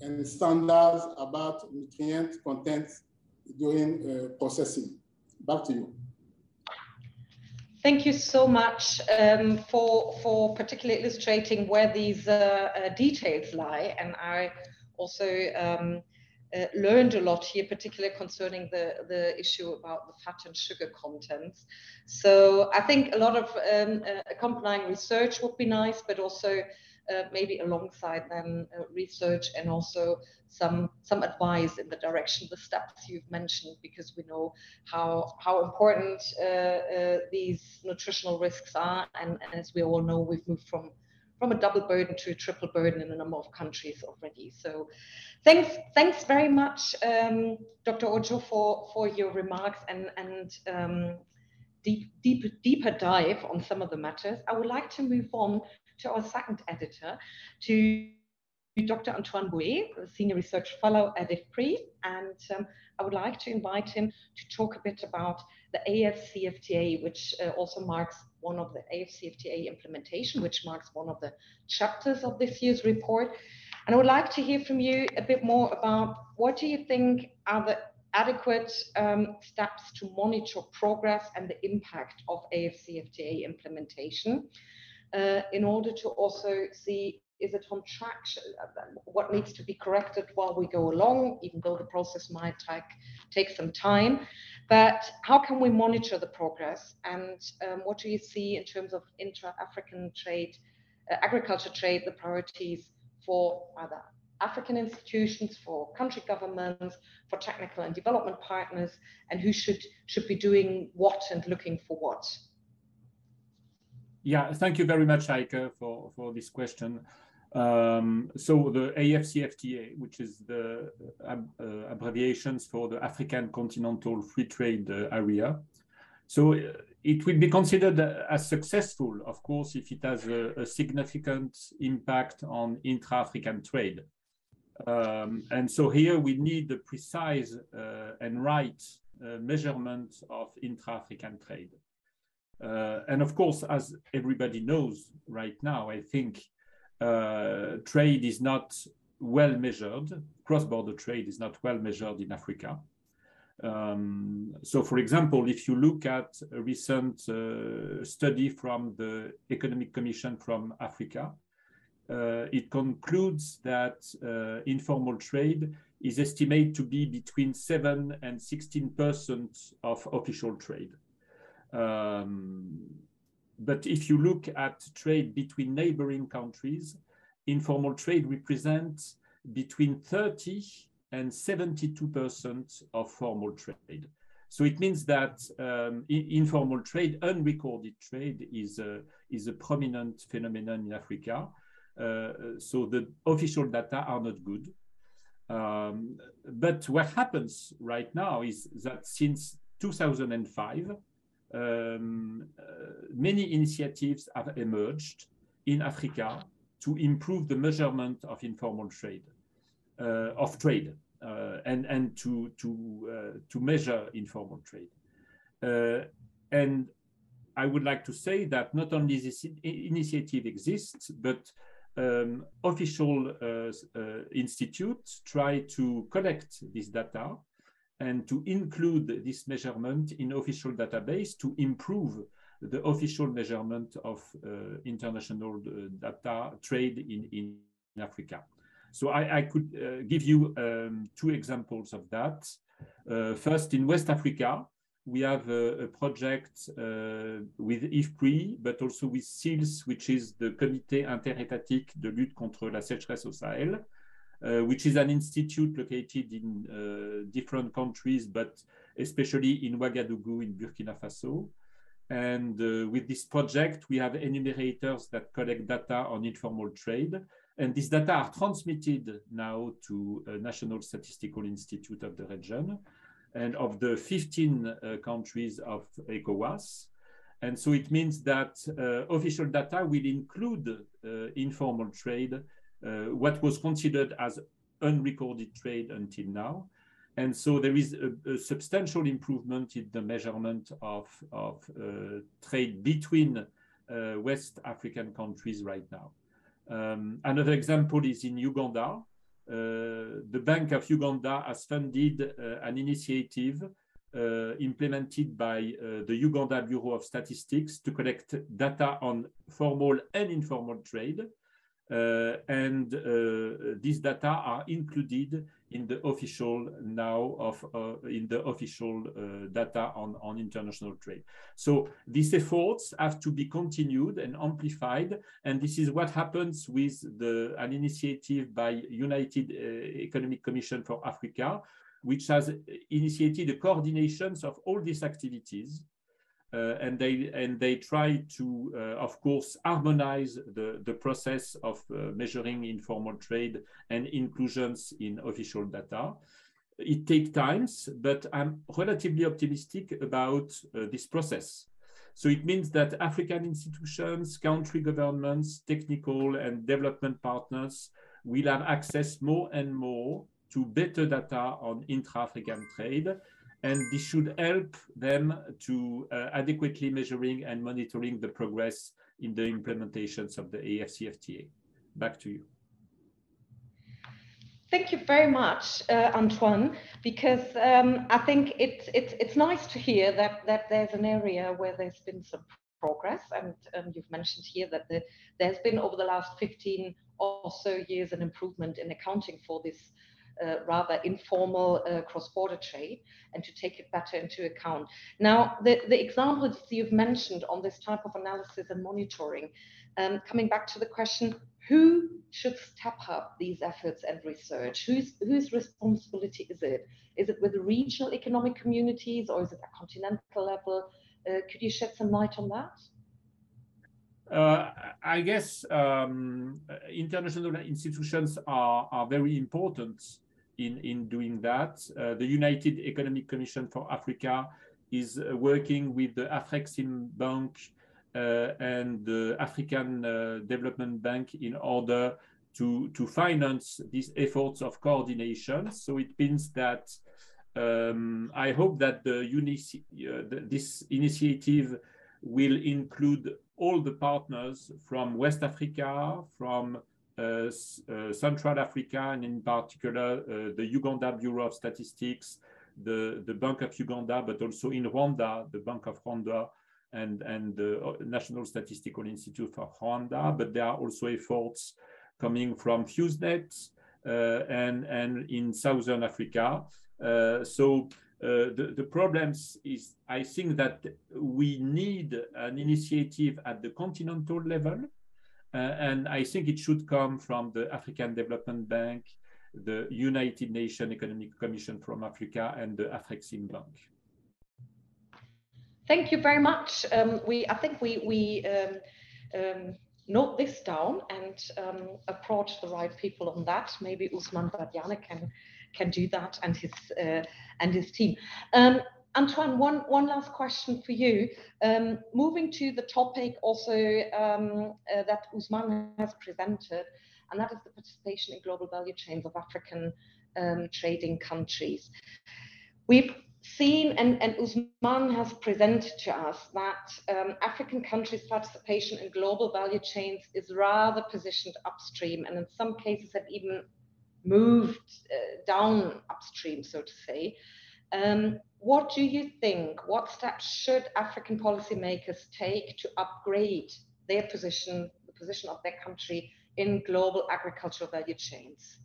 and standards about nutrient content during processing. Back to you. Thank you so much um, for, for particularly illustrating where these uh, uh, details lie. And I also um, uh, learned a lot here, particularly concerning the, the issue about the fat and sugar contents. So I think a lot of um, uh, accompanying research would be nice, but also uh, maybe alongside then uh, research and also some some advice in the direction the steps you've mentioned because we know how how important uh, uh, these nutritional risks are and, and as we all know we've moved from from a double burden to a triple burden in a number of countries already. So thanks, thanks very much, um, Dr. Odjo, for, for your remarks and, and um, deep, deep, deeper dive on some of the matters. I would like to move on to our second editor, to Dr. Antoine Bouet, Senior Research Fellow at IFPRI, and um, I would like to invite him to talk a bit about the AFCFTA, which uh, also marks one of the AFCFTA implementation, which marks one of the chapters of this year's report. And I would like to hear from you a bit more about what do you think are the adequate um, steps to monitor progress and the impact of AFCFTA implementation. Uh, in order to also see is it on track? What needs to be corrected while we go along, even though the process might take, take some time. But how can we monitor the progress? And um, what do you see in terms of intra-African trade, uh, agriculture trade, the priorities for either African institutions, for country governments, for technical and development partners, and who should, should be doing what and looking for what? Yeah, thank you very much, Heike, for, for this question. Um, so the AFCFTA, which is the uh, uh, abbreviations for the African Continental Free Trade uh, Area. So uh, it will be considered as successful, of course, if it has a, a significant impact on intra-African trade. Um, and so here we need a precise uh, and right uh, measurement of intra-African trade. And of course, as everybody knows right now, I think uh, trade is not well measured, cross-border trade is not well measured in Africa. Um, so, for example, if you look at a recent uh, study from the Economic Commission from Africa, uh, it concludes that uh, informal trade is estimated to be between 7 and 16 percent of official trade. Um, but if you look at trade between neighboring countries, informal trade represents between 30 and 72% of formal trade. So it means that um, informal trade, unrecorded trade, is a, is a prominent phenomenon in Africa. Uh, so the official data are not good. Um, but what happens right now is that since 2005, um, uh, many initiatives have emerged in Africa to improve the measurement of informal trade, uh, of trade, uh, and and to to uh, to measure informal trade. Uh, and I would like to say that not only this initiative exists, but um, official uh, institutes try to collect this data and to include this measurement in official database to improve the official measurement of uh, international uh, data trade in, in Africa. So I, I could uh, give you um, two examples of that. Uh, first, in West Africa, we have a, a project uh, with IFPRI, but also with CILSS, which is the Comité interétatique de lutte contre la sécheresse au Sahel, which is an institute located in uh, different countries, but especially in Ouagadougou in Burkina Faso. And uh, with this project, we have enumerators that collect data on informal trade. And these data are transmitted now to a National Statistical Institute of the region and of the 15 uh, countries of ECOWAS. And so it means that uh, official data will include uh, informal trade uh, what was considered as unrecorded trade until now. And so there is a, a substantial improvement in the measurement of, of uh, trade between uh, West African countries right now. Um, another example is in Uganda. Uh, the Bank of Uganda has funded uh, an initiative uh, implemented by uh, the Uganda Bureau of Statistics to collect data on formal and informal trade. Uh, and uh, these data are included in the official now of uh, in the official data on, on international trade. So these efforts have to be continued and amplified. And this is what happens with the, an initiative by United Economic Commission for Africa, which has initiated the coordinations of all these activities and they and they try to, uh, of course, harmonize the the process of uh, measuring informal trade and inclusions in official data. It takes times, but I'm relatively optimistic about uh, this process. So it means that African institutions, country governments, technical and development partners will have access more and more to better data on intra-African trade and this should help them to uh, adequately measuring and monitoring the progress in the implementations of the AFCFTA. Back to you. Thank you very much, uh, Antoine, because um, I think it's, it's, it's nice to hear that, that there's an area where there's been some progress. And um, you've mentioned here that the, there's been over the last 15 or so years an improvement in accounting for this rather informal uh, cross-border trade and to take it better into account. Now, the, the examples you've mentioned on this type of analysis and monitoring, um, coming back to the question, who should step up these efforts and research? Whose, whose responsibility is it? Is it with regional economic communities or is it at continental level? Uh, could you shed some light on that? Uh, I guess um, international institutions are, are very important in, in doing that. Uh, the United Economic Commission for Africa is uh, working with the Afreximbank uh, and the African uh, Development Bank in order to, to finance these efforts of coordination. So it means that um, I hope that the, the, this initiative will include all the partners from West Africa, from Central Africa, and in particular uh, the Uganda Bureau of Statistics, the, the Bank of Uganda, but also in Rwanda, the Bank of Rwanda, and, and the National Statistical Institute for Rwanda. But there are also efforts coming from FEWS NET uh, and, and in Southern Africa. Uh, so uh, the, the problems is, I think that we need an initiative at the continental level uh, and I think it should come from the African Development Bank, the United Nations Economic Commission from Africa, and the Afreximbank. Thank you very much. Um, we, I think we, we um, um, note this down and um, approach the right people on that. Maybe Ousmane Badiane can can do that and his uh, and his team. Antoine, one, one last question for you. Um, moving to the topic also um, uh, that Ousmane has presented, and that is the participation in global value chains of African um, trading countries. We've seen, and, and Ousmane has presented to us, that um, African countries' participation in global value chains is rather positioned upstream, and in some cases have even moved uh, down upstream, so to say. Um, what do you think? What steps should African policymakers take to upgrade their position, the position of their country in global agricultural value chains?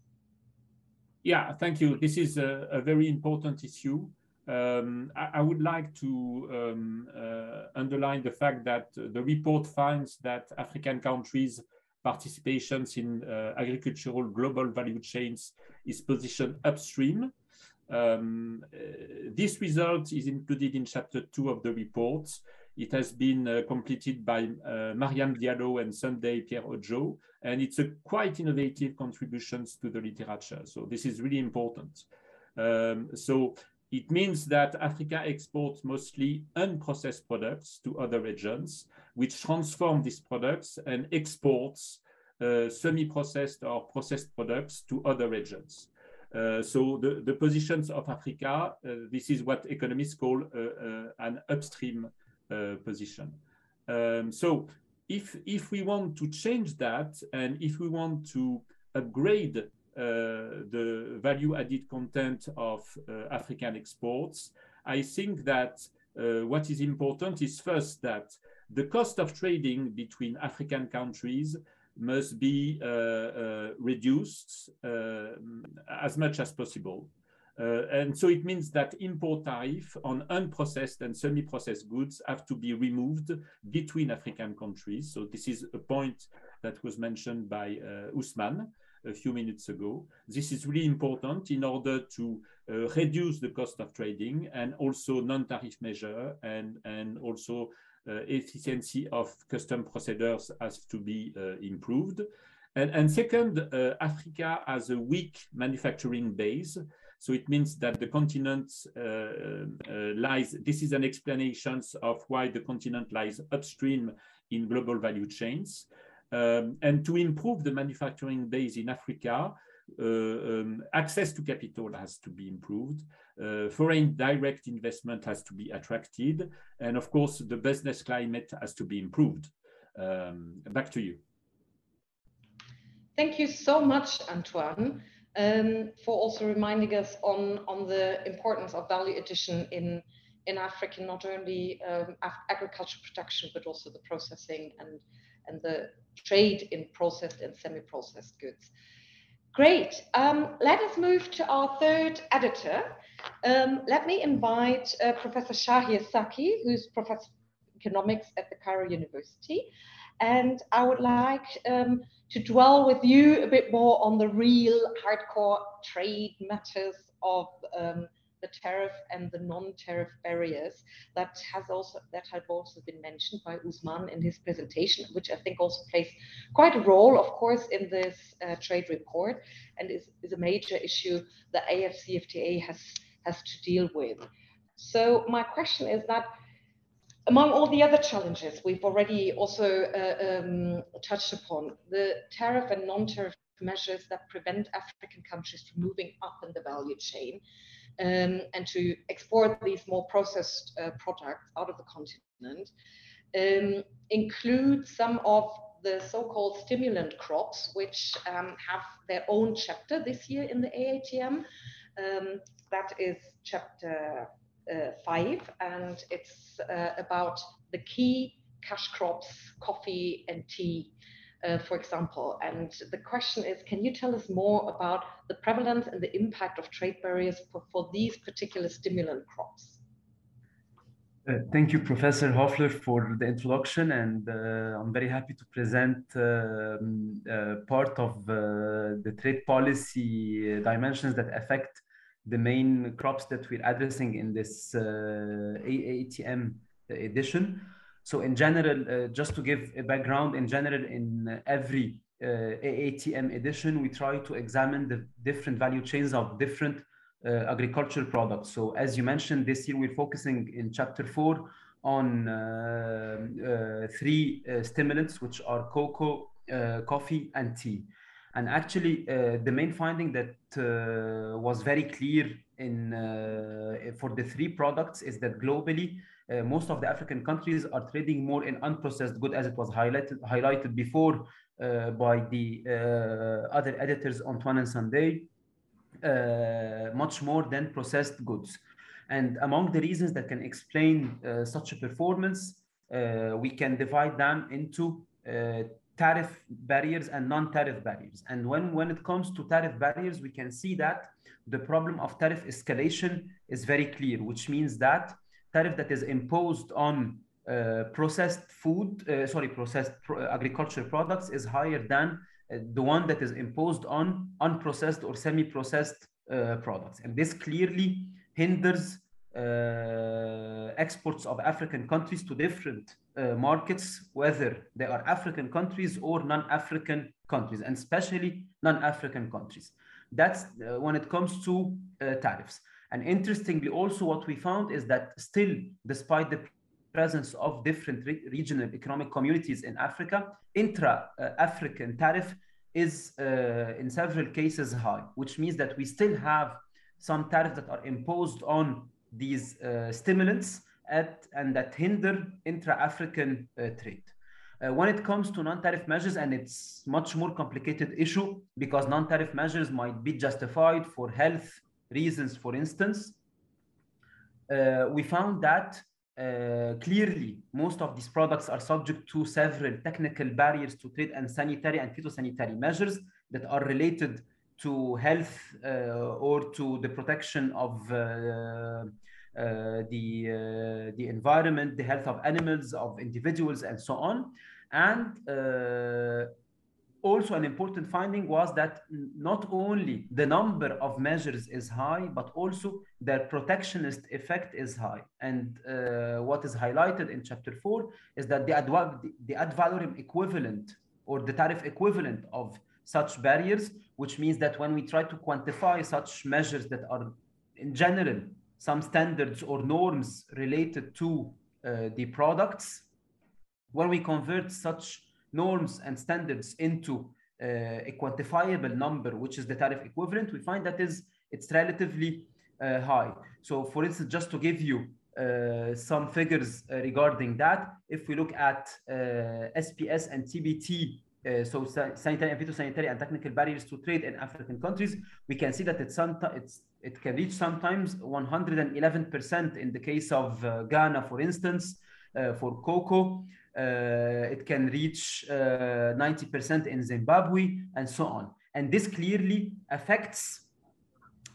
Yeah, thank you. This is a, a very important issue. Um, I, I, would like to um, uh, underline the fact that the report finds that African countries' participations in uh, agricultural global value chains is positioned upstream um, uh, this result is included in chapter two of the report. It has been uh, completed by uh, Mariam Diallo and Sunday Pierre Odjo, and it's a quite innovative contributions to the literature. So this is really important. Um, so it means that Africa exports mostly unprocessed products to other regions, which transform these products and exports uh, semi-processed or processed products to other regions. Uh, so the, the positions of Africa, uh, this is what economists call uh, an upstream position. Um, so if, if we want to change that and if we want to upgrade uh, the value added content of uh, African exports, I think that uh, what is important is first that the cost of trading between African countries must be uh, uh, reduced uh, as much as possible. And so it means that import tariff on unprocessed and semi-processed goods have to be removed between African countries. So this is a point that was mentioned by Ousmane a few minutes ago. This is really important in order to uh, reduce the cost of trading and also non-tariff measure and, and also efficiency of custom procedures has to be uh, improved. And, and second, uh, Africa has a weak manufacturing base. So it means that the continent uh, uh, lies, this is an explanation of why the continent lies upstream in global value chains. Um, and to improve the manufacturing base in Africa, uh, um, access to capital has to be improved. Uh, foreign direct investment has to be attracted. And of course, the business climate has to be improved. Um, back to you. Thank you so much, Antoine, um, for also reminding us on, on the importance of value addition in, in Africa, not only um, agriculture production, but also the processing and, and the trade in processed and semi-processed goods. Great. Um, let us move to our third editor. Um, let me invite uh, Professor Chahir Zaki, who's Professor of Economics at the Cairo University. And I would like um, to dwell with you a bit more on the real hardcore trade matters of um, the tariff and the non-tariff barriers that has also that have also been mentioned by Ousmane in his presentation, which I think also plays quite a role, of course, in this uh, trade report and is, is a major issue that AFCFTA has has to deal with. So my question is that among all the other challenges we've already also uh, um, touched upon, the tariff and non-tariff measures that prevent African countries from moving up in the value chain um, and to export these more processed uh, products out of the continent um, include some of the so-called stimulant crops, which um, have their own chapter this year in the AATM. Um, that is chapter uh, five, and it's uh, about the key cash crops, coffee and tea uh, for example. And the question is, can you tell us more about the prevalence and the impact of trade barriers for, for these particular stimulant crops? Uh, thank you, Professor Hoffler, for the introduction, and uh, I'm very happy to present um, uh, part of uh, the trade policy dimensions that affect the main crops that we're addressing in this AATM edition. So in general, uh, just to give a background, in general, in every uh, AATM edition, we try to examine the different value chains of different uh, agricultural products. So as you mentioned, this year we're focusing in chapter four on uh, uh, three uh, stimulants, which are cocoa, coffee, and tea. And actually, the main finding that was very clear in for the three products is that globally, uh, most of the African countries are trading more in unprocessed good as it was highlighted, highlighted before uh, by the uh, other editors on Antoine and Sunday, uh, much more than processed goods. And among the reasons that can explain uh, such a performance, uh, we can divide them into tariff barriers and non-tariff barriers. And when, when it comes to tariff barriers, we can see that the problem of tariff escalation is very clear, which means that tariff that is imposed on uh, processed food, uh, sorry, processed pro agricultural products is higher than uh, the one that is imposed on unprocessed or semi-processed uh, products. And this clearly hinders uh, exports of African countries to different uh, markets, whether they are African countries or non-African countries, and especially non-African countries. That's when it comes to tariffs. And interestingly, also what we found is that still, despite the presence of different re regional economic communities in Africa, intra-African tariff is uh, in several cases high, which means that we still have some tariffs that are imposed on these uh, stimulants at, and that hinder intra-African uh, trade. Uh, when it comes to non-tariff measures, and it's much more complicated issue because non-tariff measures might be justified for health reasons, for instance, uh, we found that uh, clearly most of these products are subject to several technical barriers to trade and sanitary and phytosanitary measures that are related to health uh, or to the protection of uh, uh, the, uh, the environment, the health of animals, of individuals, and so on. And also an important finding was that not only the number of measures is high, but also their protectionist effect is high. And uh, what is highlighted in chapter four is that the ad, the ad valorem equivalent or the tariff equivalent of such barriers, which means that when we try to quantify such measures that are in general some standards or norms related to uh, the products, when we convert such norms and standards into uh, a quantifiable number, which is the tariff equivalent, we find that is it's relatively uh, high. So for instance, just to give you uh, some figures uh, regarding that, if we look at SPS uh, and TBT, uh, so sanitary and phytosanitary and technical barriers to trade in African countries, we can see that it's, it's It can reach sometimes 111% in the case of uh, Ghana, for instance, uh, for cocoa. Uh, it can reach 90% in Zimbabwe and so on. And this clearly affects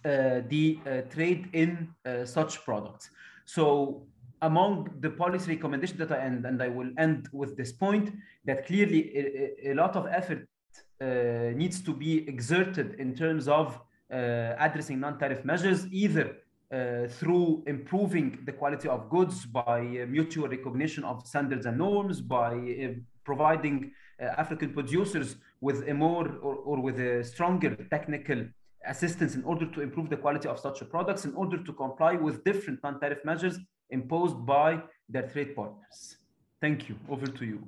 the trade in such products. So among the policy recommendations that I end, and I will end with this point, that clearly a, a lot of effort uh, needs to be exerted in terms of uh, addressing non-tariff measures, either uh, through improving the quality of goods by uh, mutual recognition of standards and norms, by uh, providing uh, African producers with a more or, or with a stronger technical assistance in order to improve the quality of such products, in order to comply with different non-tariff measures imposed by their trade partners. Thank you. Over to you.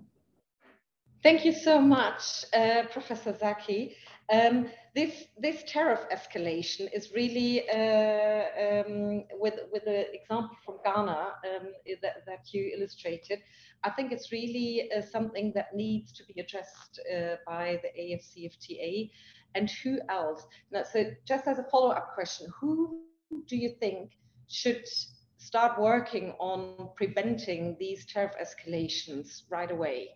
Thank you so much, uh, Professor Zaki. Um, this this tariff escalation is really uh, um, with with the example from Ghana um, that, that you illustrated. I think it's really uh, something that needs to be addressed uh, by the AFCFTA, and who else? Now, so just as a follow up question, who do you think should start working on preventing these tariff escalations right away?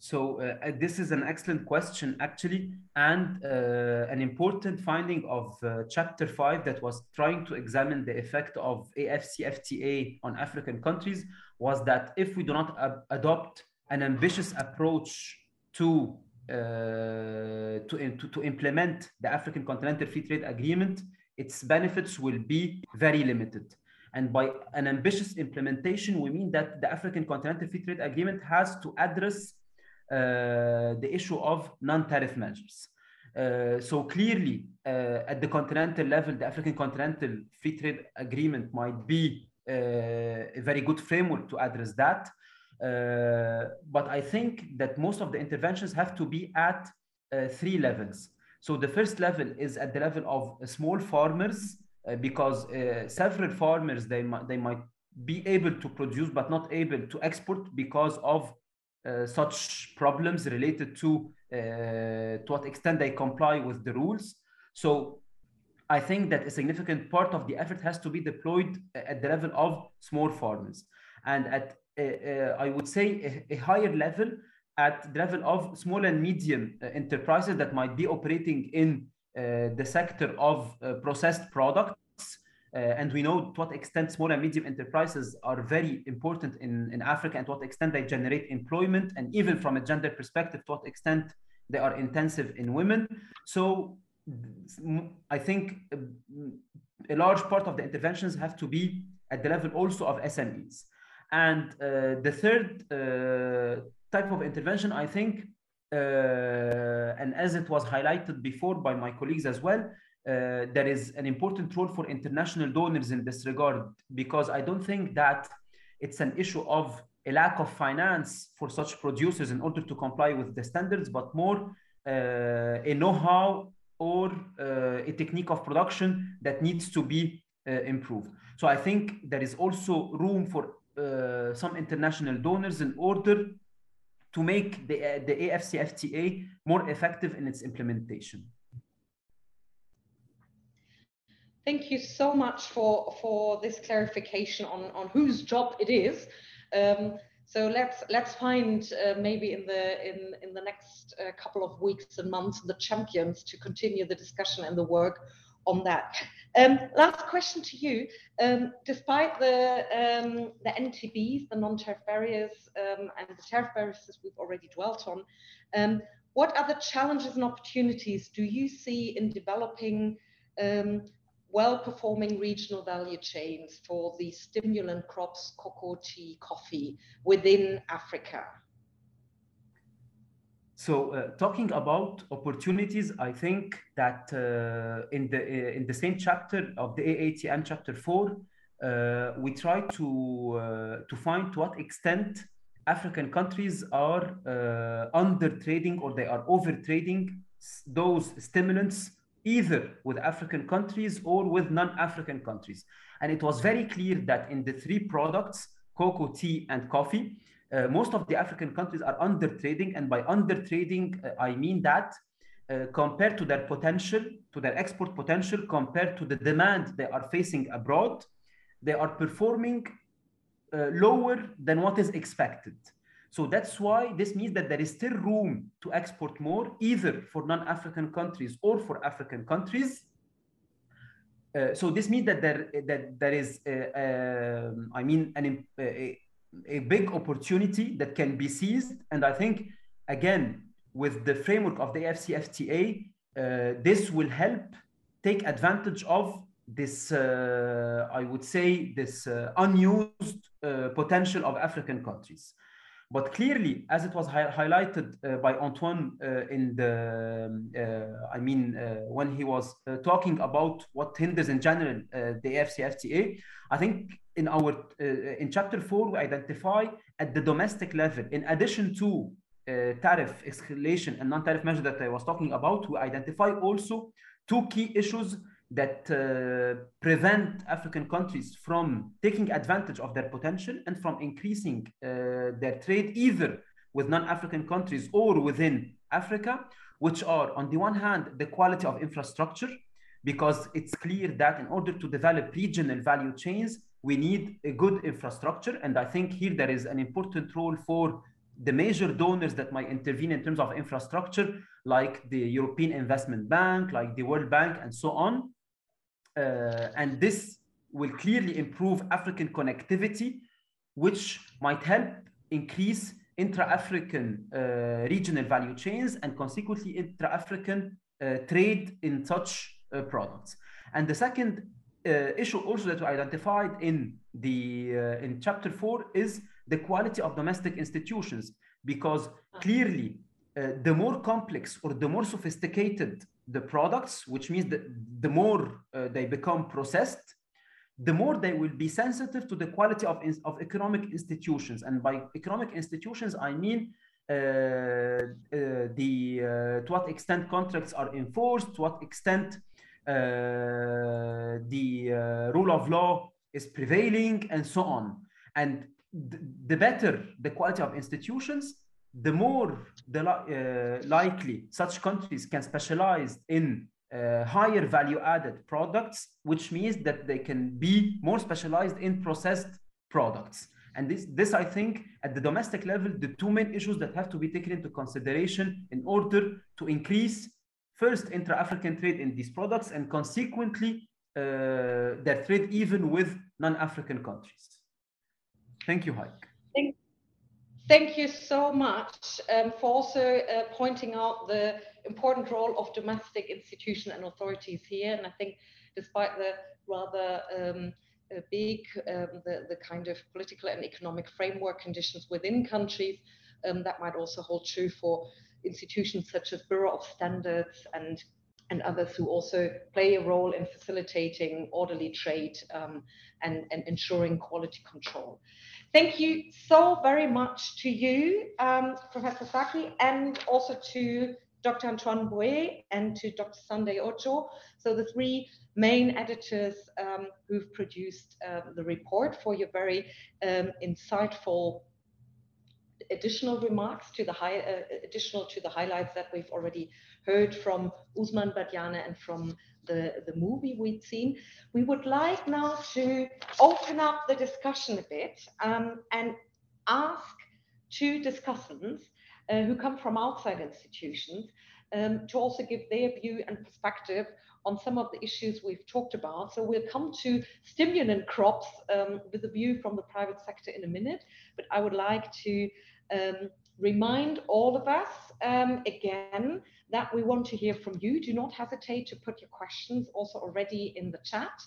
So uh, this is an excellent question, actually, and uh, an important finding of uh, Chapter 5 that was trying to examine the effect of AFCFTA on African countries was that if we do not adopt an ambitious approach to, uh, to, to, to implement the African Continental Free Trade Agreement, its benefits will be very limited. And by an ambitious implementation, we mean that the African Continental Free Trade Agreement has to address uh, the issue of non-tariff measures. Uh, so clearly, uh, at the continental level, the African Continental Free Trade Agreement might be a very good framework to address that. but I think that most of the interventions have to be at three levels. So the first level is at the level of small farmers, uh, because uh, several farmers they might they might be able to produce but not able to export because of uh, such problems related to uh, to what extent they comply with the rules. So I think that a significant part of the effort has to be deployed at the level of small farmers. And at, uh, uh, I would say, a, a, higher level at the level of small and medium uh, enterprises that might be operating in uh, the sector of processed products uh, and we know to what extent small and medium enterprises are very important in, in Africa and to what extent they generate employment and even from a gender perspective, to what extent they are intensive in women. So I think uh, a large part of the interventions have to be at the level also of SMEs. And uh, the third uh, type of intervention, I think, uh, and as it was highlighted before by my colleagues as well, uh, there is an important role for international donors in this regard because I don't think that it's an issue of a lack of finance for such producers in order to comply with the standards, but more uh, a know-how or uh, a technique of production that needs to be uh, improved. So I think there is also room for uh, some international donors in order to make the, uh, the AFCFTA more effective in its implementation. Thank you so much for, for this clarification on, on whose job it is. Um, so let's let's find uh, maybe in the in in the next uh, couple of weeks and months the champions to continue the discussion and the work on that. Um, last question to you. Um, despite the um, the NTBs, the non-tariff barriers, um, and the tariff barriers we've already dwelt on, um, what other challenges and opportunities do you see in developing um, well-performing regional value chains for the stimulant crops, cocoa, tea, coffee within Africa? So, uh, talking about opportunities, I think that uh, in the in the same chapter of the AATM, chapter four, uh, we try to uh, to find to what extent African countries are uh, under trading or they are over trading those stimulants either with African countries or with non-African countries. And it was very clear that in the three products, cocoa, tea, and coffee, uh, most of the African countries are under trading. And by under trading, uh, I mean that uh, compared to their potential, to their export potential, compared to the demand they are facing abroad, they are performing uh, lower than what is expected. So that's why this means that there is still room to export more, either for non-African countries or for African countries. Uh, so this means that there that there is, uh, um, I mean, an, a, a big opportunity that can be seized, and I think again with the framework of the AFCFTA, uh, this will help take advantage of this, uh, I would say, this uh, unused uh, potential of African countries. But clearly, as it was hi highlighted uh, by Antoine uh, in the, um, uh, I mean, uh, when he was uh, talking about what hinders in general uh, the AFCFTA, I think in our in chapter four we identify at the domestic level, in addition to tariff escalation and non-tariff measures that I was talking about, we identify also two key issues that uh, prevent African countries from taking advantage of their potential and from increasing uh, their trade either with non-African countries or within Africa, which are on the one hand, the quality of infrastructure, because it's clear that in order to develop regional value chains, we need a good infrastructure. And I think here there is an important role for the major donors that might intervene in terms of infrastructure, like the European Investment Bank, like the World Bank, and so on. Uh, and this will clearly improve African connectivity, which might help increase intra-African uh, regional value chains and consequently intra-African uh, trade in such uh, products. And the second uh, issue also that we identified in the uh, in chapter four is the quality of domestic institutions, because clearly the more complex or the more sophisticated the products, which means that the more uh, they become processed, the more they will be sensitive to the quality of, of economic institutions. And by economic institutions, I mean uh, uh, the uh, to what extent contracts are enforced, to what extent uh, the uh, rule of law is prevailing, and so on. And th the better the quality of institutions, the more the, uh, likely such countries can specialize in uh, higher value added products, which means that they can be more specialized in processed products. And this, this, I think, at the domestic level, the two main issues that have to be taken into consideration in order to increase first intra-African trade in these products and consequently uh, their trade even with non-African countries. Thank you, Heike. Thank Thank you so much um, for also uh, pointing out the important role of domestic institutions and authorities here. And I think despite the rather um, big, um, the, the kind of political and economic framework conditions within countries, um, that might also hold true for institutions such as Bureau of Standards and and others who also play a role in facilitating orderly trade um, and, and ensuring quality control. Thank you so very much to you, um, Professor Zaki, and also to Dr. Antoine Bouet and to Dr. Sunday Odjo. So the three main editors um, who've produced uh, the report for your very um, insightful additional remarks to the high, uh, additional to the highlights that we've already heard from Ousmane Badiane and from the, the movie we'd seen. We would like now to open up the discussion a bit um, and ask two discussants uh, who come from outside institutions um, to also give their view and perspective on some of the issues we've talked about. So we'll come to stimulant crops um, with a view from the private sector in a minute, but I would like to um, remind all of us um, again that we want to hear from you. Do not hesitate to put your questions also already in the chat.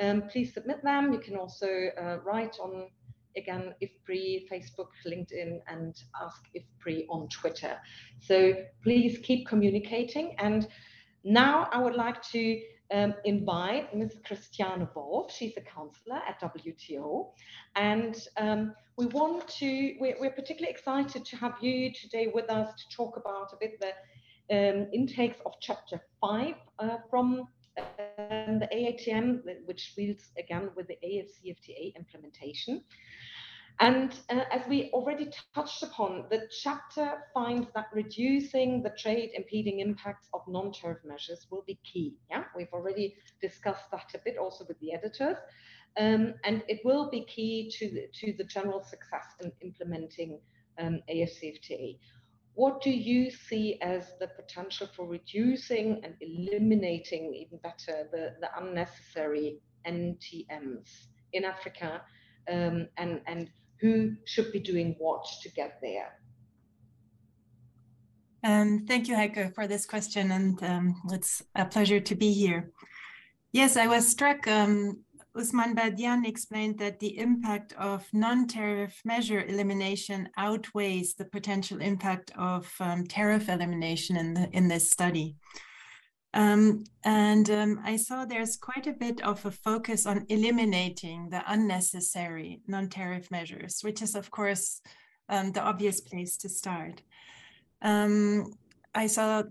Um, please submit them. You can also uh, write on, again, IFPRI, Facebook, LinkedIn, and ask IFPRI on Twitter. So please keep communicating. And now I would like to um, invite Ms. Christiane Wolf. She's a counselor at WTO. And um, we want to, we're, we're, particularly excited to have you today with us to talk about a bit the um, intakes of chapter five uh, from um, the AATM, which deals again with the AFCFTA implementation. And uh, as we already touched upon, the chapter finds that reducing the trade impeding impacts of non-tariff measures will be key. Yeah, we've already discussed that a bit also with the editors. Um, and it will be key to the, to the general success in implementing um. What do you see as the potential for reducing and eliminating, even better, the, the unnecessary NTMs in Africa? Um, and, and who should be doing what to get there? Um, thank you, Heike, for this question, and um, it's a pleasure to be here. Yes, I was struck. Um, Ousmane Badiane explained that the impact of non-tariff measure elimination outweighs the potential impact of um, tariff elimination in, the, in this study. Um, and um, I saw there's quite a bit of a focus on eliminating the unnecessary non-tariff measures, which is of course um, the obvious place to start. Um, I saw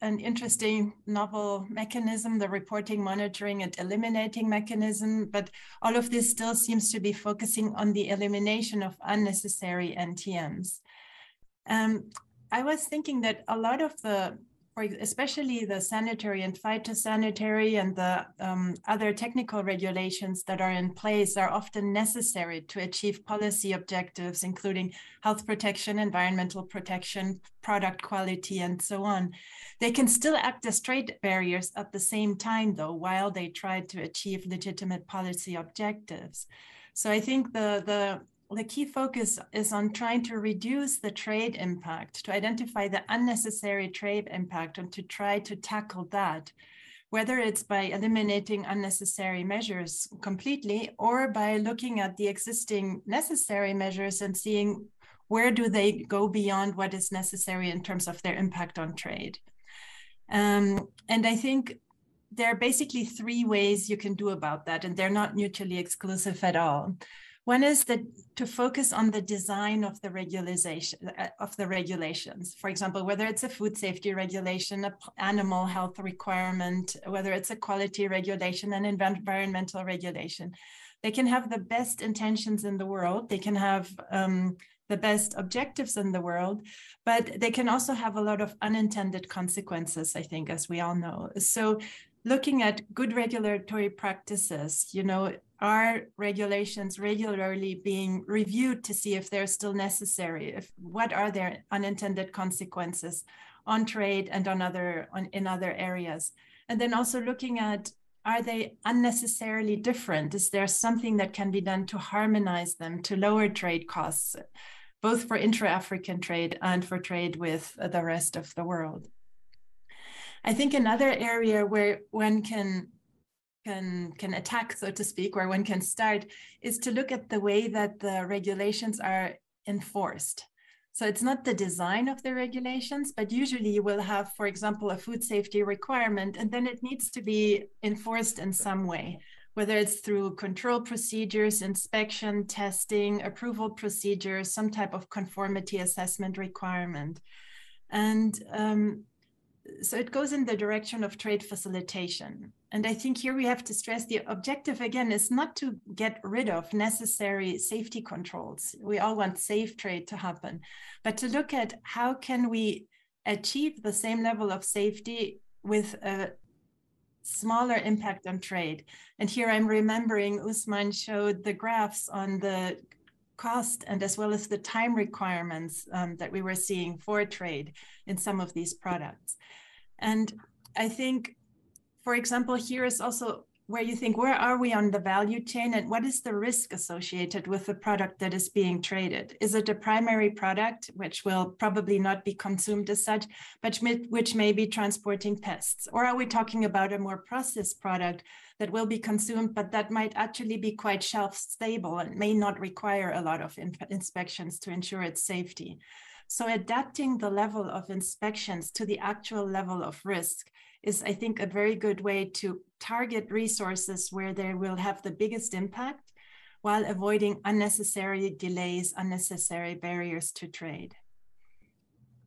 an interesting novel mechanism, the reporting, monitoring, and eliminating mechanism, but all of this still seems to be focusing on the elimination of unnecessary NTMs. Um, I was thinking that a lot of the for especially the sanitary and phytosanitary and the um, other technical regulations that are in place are often necessary to achieve policy objectives, including health protection, environmental protection, product quality, and so on. They can still act as trade barriers at the same time, though, while they try to achieve legitimate policy objectives. So I think the, the the key focus is on trying to reduce the trade impact, to identify the unnecessary trade impact, and to try to tackle that, whether it's by eliminating unnecessary measures completely or by looking at the existing necessary measures and seeing where do they go beyond what is necessary in terms of their impact on trade. Um, and I think there are basically three ways you can do about that, and they're not mutually exclusive at all. One is that to focus on the design of the regulation uh, of the regulations. For example, whether it's a food safety regulation, an animal health requirement, whether it's a quality regulation, an environmental regulation, they can have the best intentions in the world. They can have um, the best objectives in the world, but they can also have a lot of unintended consequences. I think, as we all know. So looking at good regulatory practices, you know, are regulations regularly being reviewed to see if they're still necessary? If what are their unintended consequences on trade and on other on in other areas? And then also looking at are they unnecessarily different? Is there something that can be done to harmonize them to lower trade costs, both for intra-African trade and for trade with the rest of the world? I think another area where one can can can attack, so to speak, where one can start, is to look at the way that the regulations are enforced. So it's not the design of the regulations, but usually you will have, for example, a food safety requirement, and then it needs to be enforced in some way, whether it's through control procedures, inspection, testing, approval procedures, some type of conformity assessment requirement. And um, so it goes in the direction of trade facilitation. And I think here we have to stress the objective again is not to get rid of necessary safety controls. We all want safe trade to happen, but to look at how can we achieve the same level of safety with a smaller impact on trade. And here I'm remembering Ousmane showed the graphs on the cost and as well as the time requirements um, that we were seeing for trade in some of these products. And I think, for example, here is also where you think, where are we on the value chain and what is the risk associated with the product that is being traded? Is it a primary product, which will probably not be consumed as such, but which may be transporting pests? Or are we talking about a more processed product that will be consumed, but that might actually be quite shelf stable and may not require a lot of in inspections to ensure its safety? So adapting the level of inspections to the actual level of risk is, I think, a very good way to target resources where they will have the biggest impact while avoiding unnecessary delays, unnecessary barriers to trade.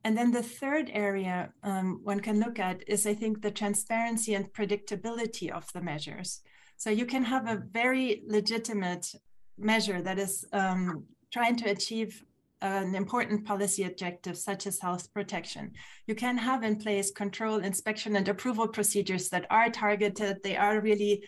And then the third area um, one can look at is, I think, the transparency and predictability of the measures. So you can have a very legitimate measure that is um, trying to achieve an important policy objective such as health protection. You can have in place control, inspection, and approval procedures that are targeted. They are really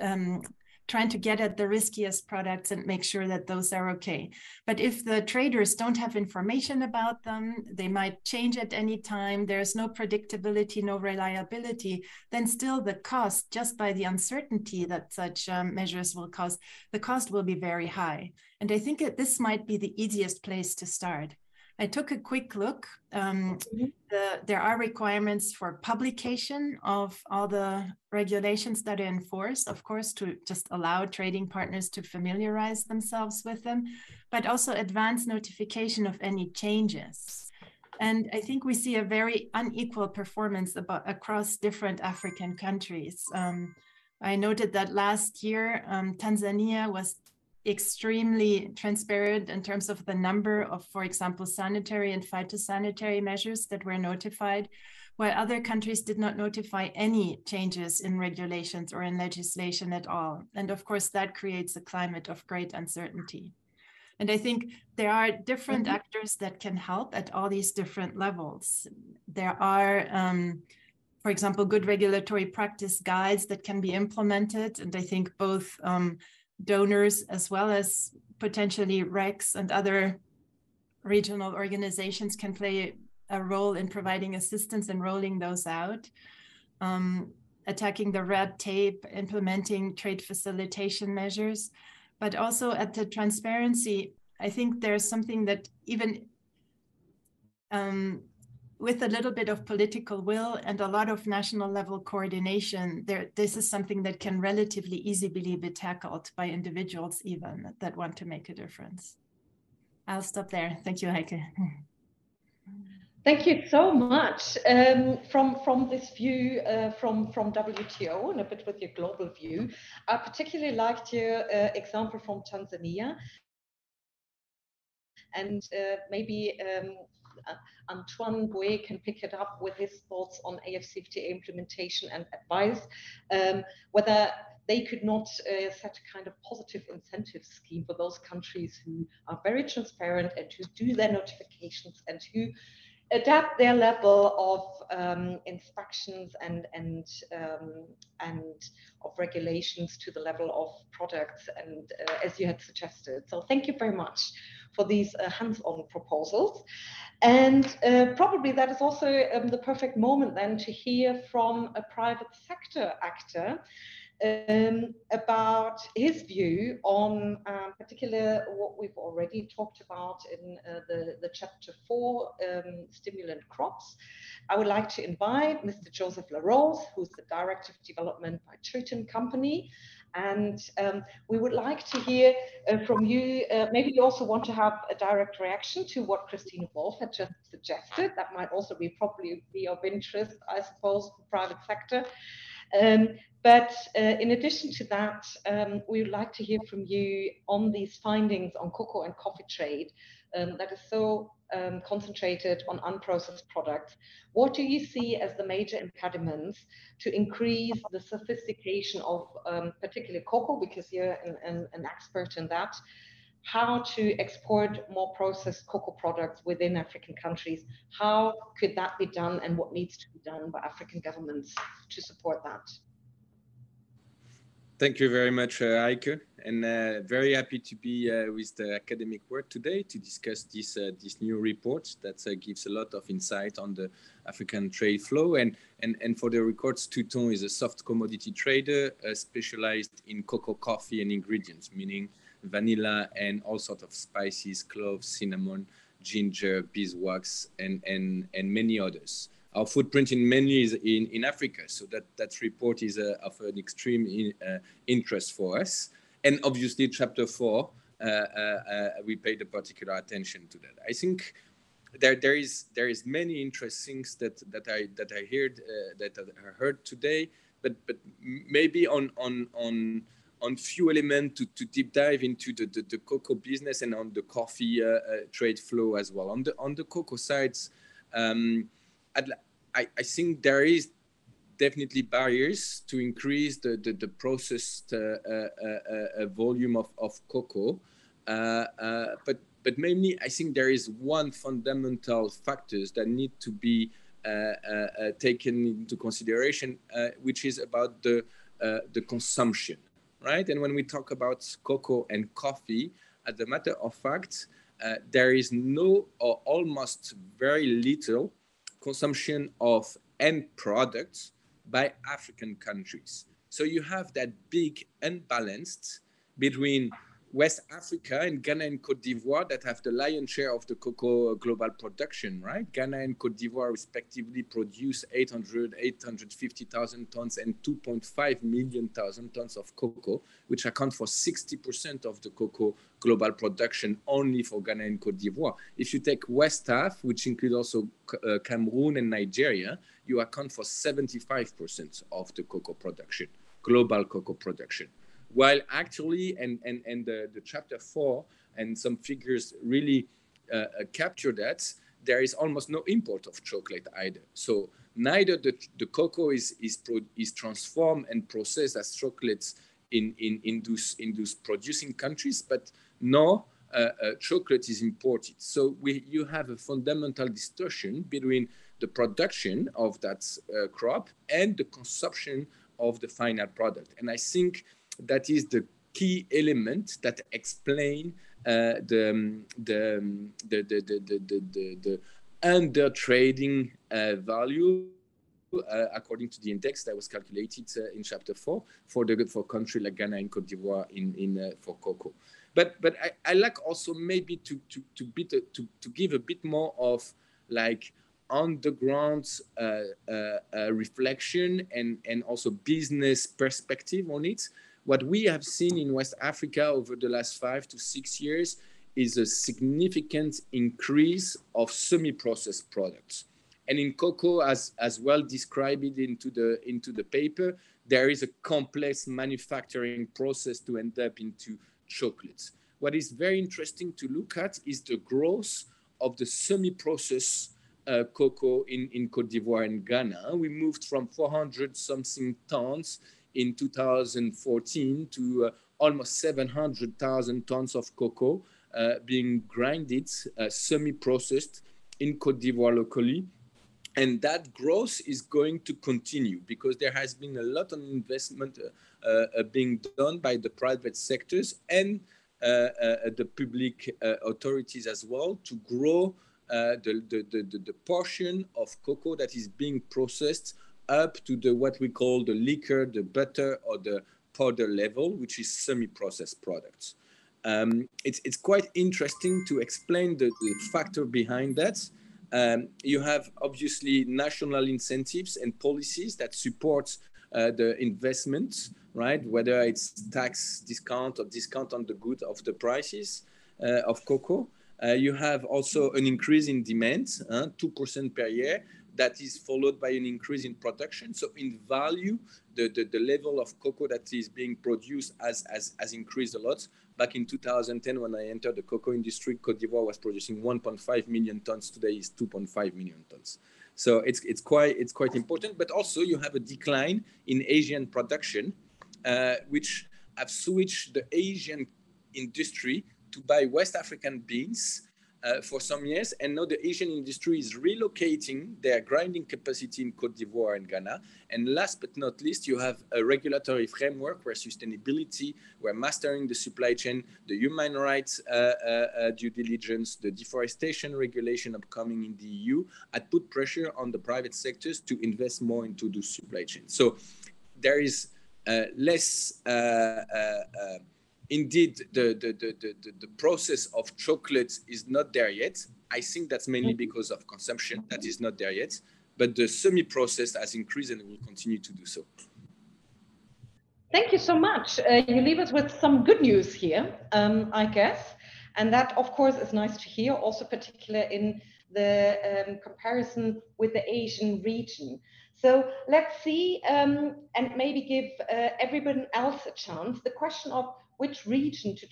um, trying to get at the riskiest products and make sure that those are okay. But if the traders don't have information about them, they might change at any time, there's no predictability, no reliability, then still the cost, just by the uncertainty that such um, measures will cause, the cost will be very high. And I think that this might be the easiest place to start. I took a quick look. Um, mm-hmm. the, there are requirements for publication of all the regulations that are enforced, of course, to just allow trading partners to familiarize themselves with them, but also advance notification of any changes. And I think we see a very unequal performance about, across different African countries. Um, I noted that last year, um, Tanzania was extremely transparent in terms of the number of, for example, sanitary and phytosanitary measures that were notified, while other countries did not notify any changes in regulations or in legislation at all. And of course, that creates a climate of great uncertainty. And I think there are different mm -hmm. actors that can help at all these different levels. There are, um, for example, good regulatory practice guides that can be implemented. And I think both um, donors as well as potentially RECs and other regional organizations can play a role in providing assistance and rolling those out. Um, attacking the red tape, implementing trade facilitation measures, but also at the transparency, I think there's something that even um, with a little bit of political will and a lot of national level coordination, there, this is something that can relatively easily be tackled by individuals even that want to make a difference. I'll stop there. Thank you, Heike. Thank you so much. Um, from from this view uh, from from WTO and a bit with your global view, I particularly liked your uh, example from Tanzania, and uh, maybe um, uh, Antoine Bouet can pick it up with his thoughts on AFCFTA implementation and advice, um, whether they could not uh, set a kind of positive incentive scheme for those countries who are very transparent and who do their notifications and who adapt their level of um, inspections and and um, and of regulations to the level of products and uh, as you had suggested. So thank you very much for these uh, hands-on proposals. And uh, probably that is also um, the perfect moment then to hear from a private sector actor um, about his view on um, particular what we've already talked about in uh, the, the chapter four, um, stimulant crops. I would like to invite Mr. Joseph LaRose, who's the Director of Development by Triton Company. And um, we would like to hear uh, from you, uh, maybe you also want to have a direct reaction to what Christina Wolf had just suggested. That might also be probably be of interest, I suppose, for private sector. Um, but uh, in addition to that, um, we would like to hear from you on these findings on cocoa and coffee trade um, that is so um, concentrated on unprocessed products. What do you see as the major impediments to increase the sophistication of um, particularly cocoa, because you're an, an, an expert in that, how to export more processed cocoa products within African countries. How could that be done and what needs to be done by African governments to support that? Thank you very much, uh, Heike, and uh, very happy to be uh, with the academic world today to discuss this uh, this new report that uh, gives a lot of insight on the African trade flow. And and and for the records, Touton is a soft commodity trader uh, specialized in cocoa, coffee, and ingredients, meaning vanilla and all sorts of spices, cloves, cinnamon, ginger, beeswax, and and and many others our footprint in mainly is in, in Africa. So that, that report is uh, of an extreme in, uh, interest for us. And obviously, chapter four, uh, uh, uh, we paid a particular attention to that. I think there, there is there is many interesting things that, that I that I heard that I heard today, but but maybe on on on on few elements to, to deep dive into the, the, the cocoa business and on the coffee trade flow as well. On the on the cocoa sides. Um, I, I think there is definitely barriers to increase the, the, the processed uh, uh, uh, volume of, of cocoa. but, but mainly, I think there is one fundamental factors that need to be taken into consideration, which is about the, the consumption, right? And when we talk about cocoa and coffee, as a matter of fact, uh, there is no or almost very little consumption of end products by African countries. So you have that big unbalanced between West Africa and Ghana and Cote d'Ivoire that have the lion's share of the cocoa global production, right? Ghana and Cote d'Ivoire respectively produce 800, 850,000 tons and 2.5 million thousand tons of cocoa, which account for 60% of the cocoa global production only for Ghana and Cote d'Ivoire. If you take West Af, which includes also uh, Cameroon and Nigeria, you account for 75% of the cocoa production, global cocoa production while actually, and, and, and the, the chapter four and some figures really uh, uh, capture that, there is almost no import of chocolate either. So neither the, the cocoa is, is, pro, is transformed and processed as chocolates in, in, in, those, in those producing countries, but no uh, uh, chocolate is imported. So we, you have a fundamental distortion between the production of that uh, crop and the consumption of the final product. And I think that is the key element that explain uh, the, the, the, the, the, the, the, the under trading uh, value uh, according to the index that was calculated uh, in chapter four for the for country like Ghana and Cote d'Ivoire in in uh, for cocoa. But but I, I like also maybe to to to bit to to give a bit more of like on the ground uh, reflection and and also business perspective on it what we have seen in West Africa over the last five to six years is a significant increase of semi-processed products. And in cocoa, as, as well described into the, into the paper, there is a complex manufacturing process to end up into chocolates. What is very interesting to look at is the growth of the semi-processed uh, cocoa in, in Cote d'Ivoire and Ghana. We moved from 400 something tons in 2014 to uh, almost 700,000 tons of cocoa uh, being grinded, uh, semi-processed in Cote d'Ivoire locally. And that growth is going to continue because there has been a lot of investment being done by the private sectors and the public authorities as well to grow the, the, the, the, portion of cocoa that is being processed up to the what we call the liquor, the butter, or the powder level, which is semi-processed products. Um, it's, it's quite interesting to explain the, the factor behind that. Um, you have obviously national incentives and policies that support uh, the investments, right? Whether it's tax discount or discount on the good of the prices uh, of cocoa. Uh, you have also an increase in demand, 2% per year, that is followed by an increase in production. So in value, the, the, the level of cocoa that is being produced has, has, has increased a lot. Back in 2010, when I entered the cocoa industry, Cote d'Ivoire was producing 1.5 million tons. Today is 2.5 million tons. So it's, it's, quite, it's quite important. But also you have a decline in Asian production, uh, which have switched the Asian industry to buy West African beans uh, for some years, and now the Asian industry is relocating their grinding capacity in Cote d'Ivoire and Ghana. And last but not least, you have a regulatory framework where sustainability, where mastering the supply chain, the human rights uh, uh, uh due diligence, the deforestation regulation upcoming in the EU, had put pressure on the private sectors to invest more into the supply chain. So there is uh, less uh, indeed the, the, the, the, the process of chocolate is not there yet. I think that's mainly because of consumption that is not there yet, but the semi process has increased and will continue to do so. Thank you so much. Uh, you leave us with some good news here, um, I guess. And that, of course, is nice to hear, also particular in the um, comparison with the Asian region. So let's see um, and maybe give uh, everyone else a chance. The question of which region to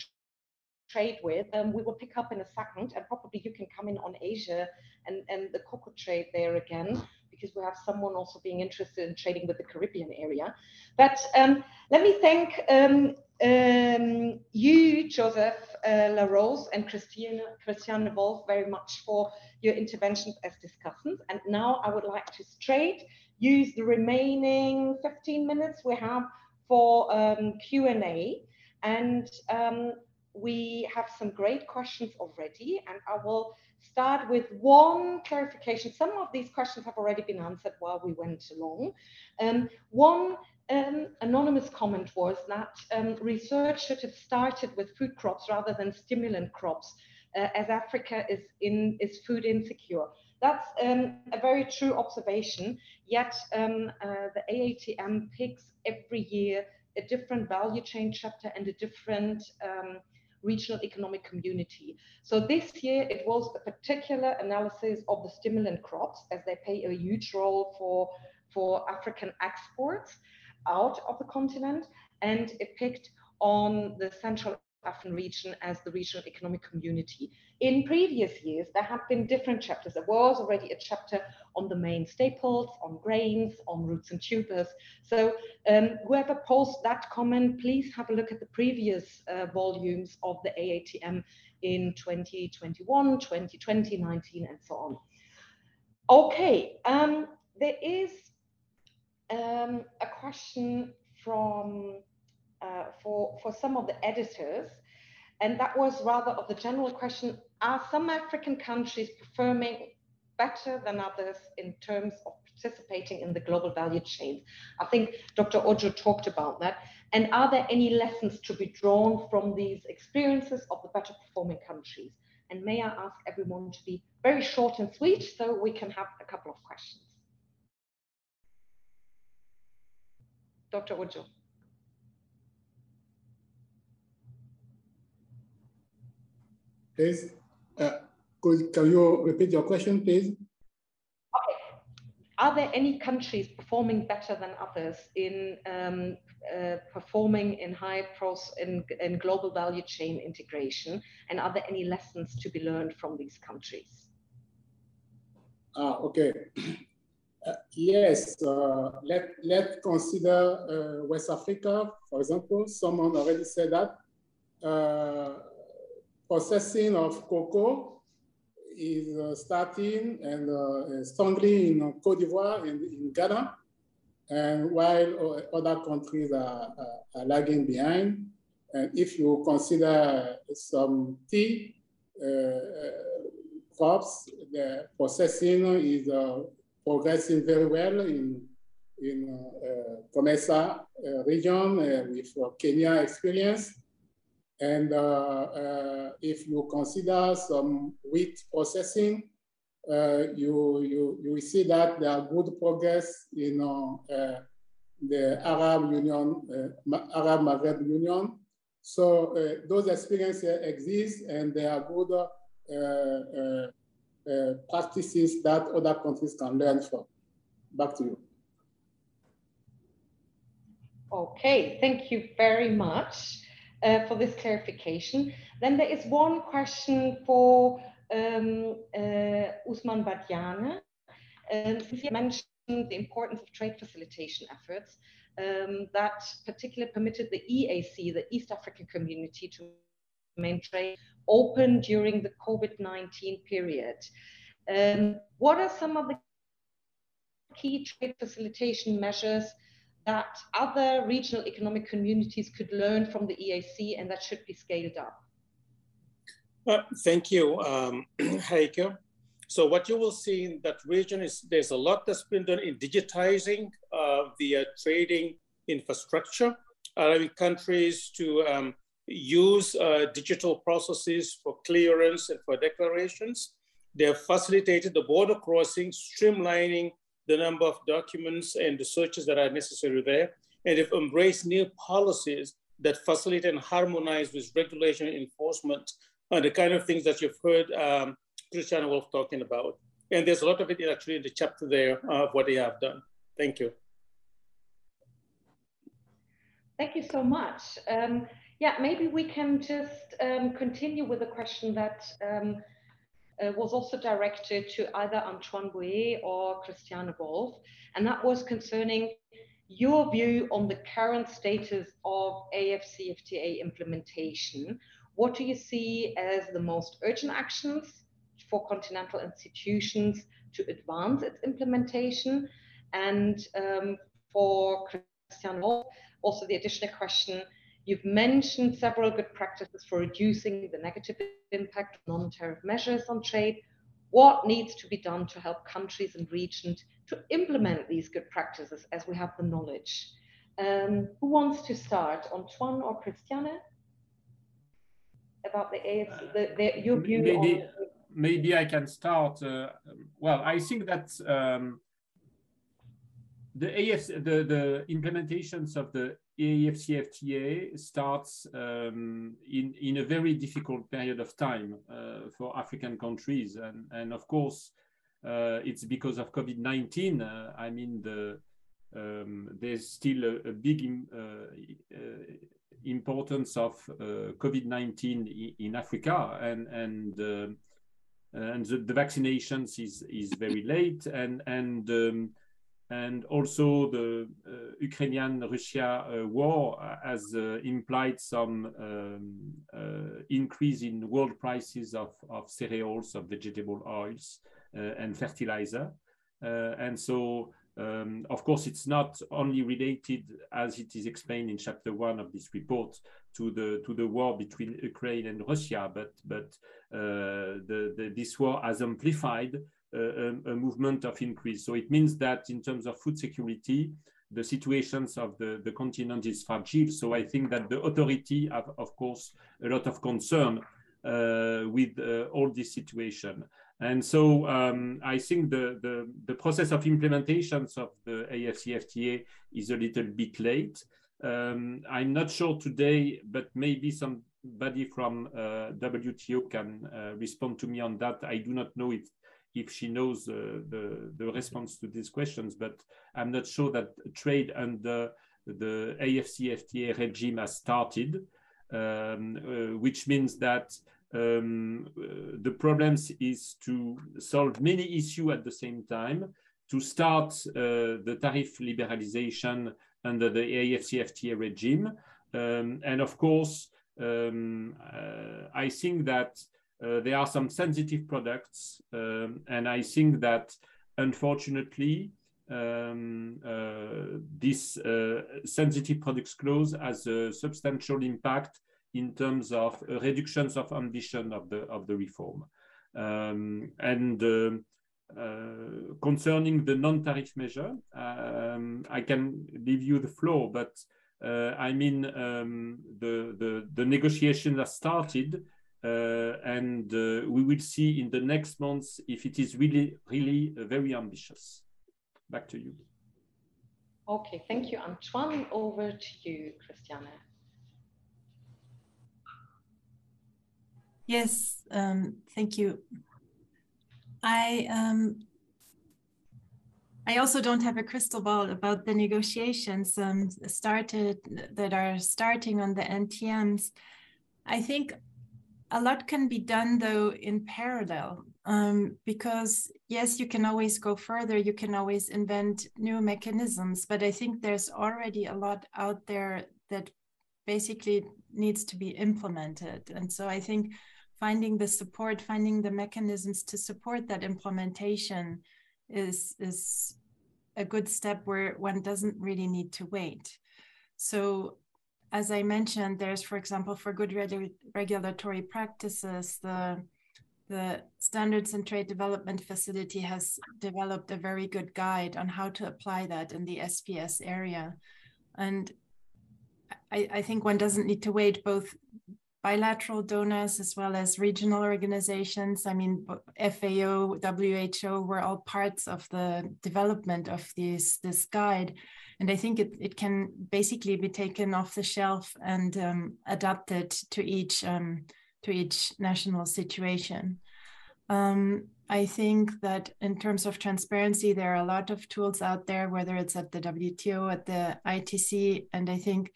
trade with. Um, we will pick up in a second, and probably you can come in on Asia and, and the cocoa trade there again, because we have someone also being interested in trading with the Caribbean area. But um, let me thank um, um, you, Joseph uh, LaRose and Christiane, Christiane Wolf very much for your interventions as discussants. And now I would like to straight use the remaining 15 minutes we have for um, Q&A. And um, we have some great questions already, and I will start with one clarification. Some of these questions have already been answered while we went along. Um, one um, anonymous comment was that um, research should have started with food crops rather than stimulant crops, uh, as Africa is in is food insecure. That's um, a very true observation. Yet um, uh, the AATM picks every year a different value chain chapter and a different um, regional economic community. So this year it was a particular analysis of the stimulant crops as they play a huge role for, for African exports out of the continent. And it picked on the Central Region as the regional economic community. In previous years, there have been different chapters. There was already a chapter on the main staples, on grains, on roots and tubers. So um, whoever posed that comment, please have a look at the previous uh, volumes of the AATM in 2021, 2020, 19, and so on. Okay, um, there is um, a question from uh, for, for some of the editors. And that was rather of the general question, are some African countries performing better than others in terms of participating in the global value chain? I think Dr. Odjo talked about that. And are there any lessons to be drawn from these experiences of the better performing countries? And may I ask everyone to be very short and sweet so we can have a couple of questions. Dr. Odjo. Please, uh, could, can you repeat your question, please? Okay. Are there any countries performing better than others in um, uh, performing in high pros in, in global value chain integration? And are there any lessons to be learned from these countries? Ah, okay. Uh, yes, uh, let, let's consider uh, West Africa, for example. Someone already said that. Uh, processing of cocoa is uh, starting and uh, strongly in Cote d'Ivoire and in Ghana, and while other countries are, are, lagging behind. And if you consider some tea uh, crops, the processing is uh, progressing very well in in uh, COMESA uh, region with Kenya experience. And uh, uh, if you consider some wheat processing, uh, you, you, you will see that there are good progress in the Arab Union, Arab Maghreb Union. So those experiences exist and there are good uh, practices that other countries can learn from. Back to you. Okay, thank you very much uh, for this clarification. Then there is one question for um, uh, Ousmane Badiane. Um, he mentioned the importance of trade facilitation efforts um, that particularly permitted the EAC, the East African community, to remain trade open during the COVID-19 period. Um, what are some of the key trade facilitation measures that other regional economic communities could learn from the EAC and that should be scaled up? Uh, thank you, um, Heike. So what you will see in that region is there's a lot that's been done in digitizing uh, the uh, trading infrastructure, allowing countries to um, use uh, digital processes for clearance and for declarations. They have facilitated the border crossing, streamlining the number of documents and the searches that are necessary there. And they've embraced new policies that facilitate and harmonize with regulation enforcement and the kind of things that you've heard um, Christiane Wolf talking about. And there's a lot of it actually in the chapter there of what they have done. Thank you. Thank you so much. Um, yeah, maybe we can just um, continue with a question that um, uh, was also directed to either Antoine Bouet or Christiane Wolf, and that was concerning your view on the current status of AFCFTA implementation. What do you see as the most urgent actions for continental institutions to advance its implementation? And um, for Christiane Wolf, also the additional question, you've mentioned several good practices for reducing the negative impact of non-tariff measures on trade. What needs to be done to help countries and regions to implement these good practices as we have the knowledge? Um, who wants to start, Antoine or Christiane? About the AFC, the, the, your view maybe, on... Maybe I can start. Uh, well, I think that um, the AFC, the, the implementations of the AFCFTA starts um, in, in a very difficult period of time uh, for African countries. And, and of course, uh, it's because of COVID-19. Uh, I mean, the, um, there's still a, a big uh, uh, importance of uh, COVID-19 in, Africa and, and, and the, the, vaccinations is, is very late. And, and um, and also the uh, Ukrainian-Russia uh, war has uh, implied some um, uh, increase in world prices of, of cereals, of vegetable oils, uh, and fertilizer. Uh, and so, um, of course, it's not only related, as it is explained in chapter one of this report, to the to the war between Ukraine and Russia, but but the, the, this war has amplified a, a, movement of increase. So it means that in terms of food security, the situations of the, the continent is fragile. So I think that the authority have, of course, a lot of concern uh, with uh, all this situation. And so um, I think the, the, the, process of implementations of the AFCFTA is a little bit late. Um, I'm not sure today, but maybe somebody from uh, WTO can uh, respond to me on that. I do not know if if she knows uh, the, the response to these questions, but I'm not sure that trade under the AFCFTA regime has started, um, uh, which means that um, uh, the problems is to solve many issues at the same time, to start uh, the tariff liberalization under the AFCFTA regime. Um, and of course, um, uh, I think that uh, there are some sensitive products, um, and I think that unfortunately, um, uh, this uh, sensitive products clause has a substantial impact in terms of reductions of ambition of the of the reform. Um, and um, uh, concerning the non-tariff measure, um, I can leave you the floor, but uh, I mean um, the, the the negotiation has started uh, and uh, we will see in the next months if it is really, really uh, very ambitious. Back to you. Okay, thank you, Antoine. Over to you, Christiane. Yes, um, thank you. I um, I also don't have a crystal ball about the negotiations um, started that are starting on the NTMs. I think a lot can be done though in parallel um, because yes you can always go further you can always invent new mechanisms but i think there's already a lot out there that basically needs to be implemented. And so i think finding the support finding the mechanisms to support that implementation is is a good step where one doesn't really need to wait. So as I mentioned, there's, for example, for good regu regulatory practices, the the Standards and Trade Development Facility has developed a very good guide on how to apply that in the SPS area. And I, I think one doesn't need to wait both bilateral donors as well as regional organizations. I mean, FAO, WHO were all parts of the development of this, this guide. And I think it, it can basically be taken off the shelf and um, adapted to each um, to each national situation. Um, I think that in terms of transparency, there are a lot of tools out there, whether it's at the WTO, at the ITC, and I think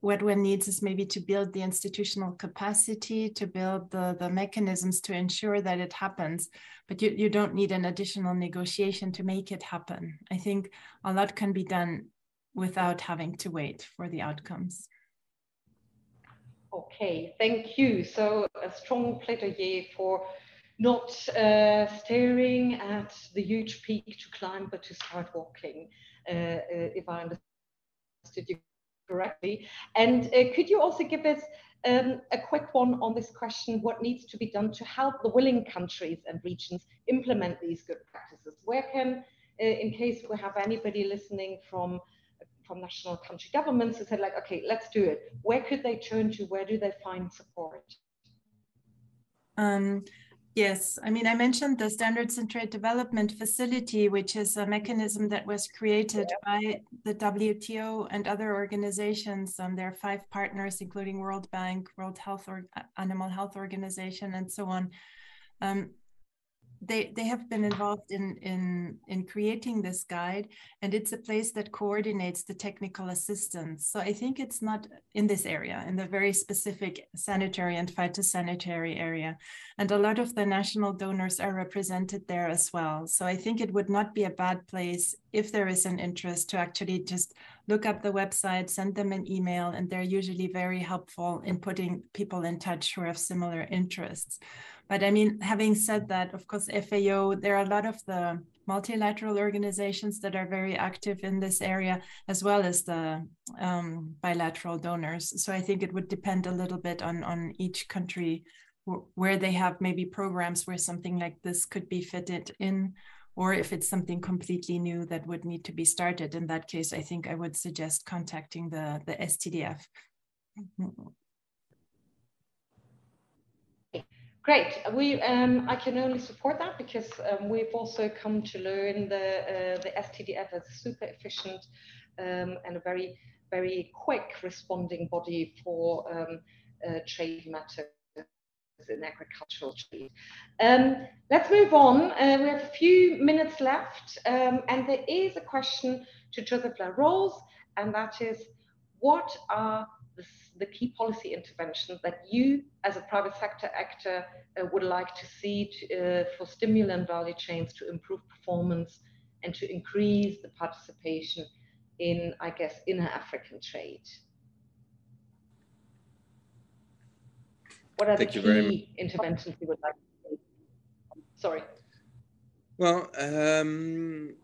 what one needs is maybe to build the institutional capacity, to build the, the mechanisms to ensure that it happens. But you, you don't need an additional negotiation to make it happen. I think a lot can be done without having to wait for the outcomes. Okay, thank you. So a strong plaidoyer for not uh, staring at the huge peak to climb, but to start walking, uh, uh, if I understood you correctly. And uh, could you also give us um, a quick one on this question, what needs to be done to help the willing countries and regions implement these good practices? Where can, uh, in case we have anybody listening from from national country governments who said like, okay, let's do it. Where could they turn to? Where do they find support? Um, Yes, I mean, I mentioned the Standards and Trade Development Facility, which is a mechanism that was created yeah. by the WTO and other organizations. Um, there are five partners, including World Bank, World Health or Animal Health Organization, and so on. Um, they they have been involved in in in creating this guide and it's a place that coordinates the technical assistance. So i think it's not in this area in the very specific sanitary and phytosanitary area. And a lot of the national donors are represented there as well. So i think it would not be a bad place if there is an interest to actually just look up the website send them an email and they're usually very helpful in putting people in touch who have similar interests but I mean, having said that, of course, FAO, there are a lot of the multilateral organizations that are very active in this area, as well as the um, bilateral donors. So I think it would depend a little bit on, on each country where they have maybe programs where something like this could be fitted in or if it's something completely new that would need to be started in that case i think i would suggest contacting the the stdf Great. We, um, I can only support that because um, we've also come to learn the uh, the STDF as super efficient um, and a very very quick responding body for um, uh, trade matters in agricultural trade. Um, let's move on. Uh, we have a few minutes left, um, and there is a question to Joseph Larose, and that is, what are the, the key policy interventions that you, as a private sector actor, uh, would like to see to, uh, for stimulant value chains to improve performance and to increase the participation in, I guess, inner African trade? What are Thank the key interventions you would like to see? Sorry. Well, um,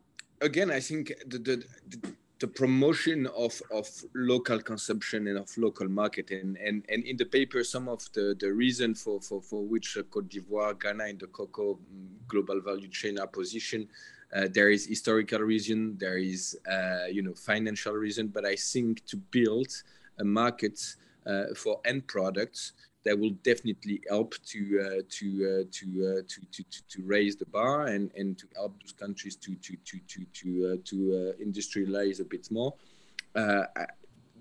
again, I think the, the, the the promotion of, of local consumption and of local market. And, and, in the paper, some of the, the reason for, for, for which Cote d'Ivoire, Ghana, and the cocoa mm, global value chain are positioned, uh, there is historical reason, there is, uh, you know, financial reason, but I think to build a market uh, for end products that will definitely help to uh, to, uh, to, uh, to, to to to raise the bar and and to help those countries to to to to to uh, to uh, industrialize a bit more. Uh,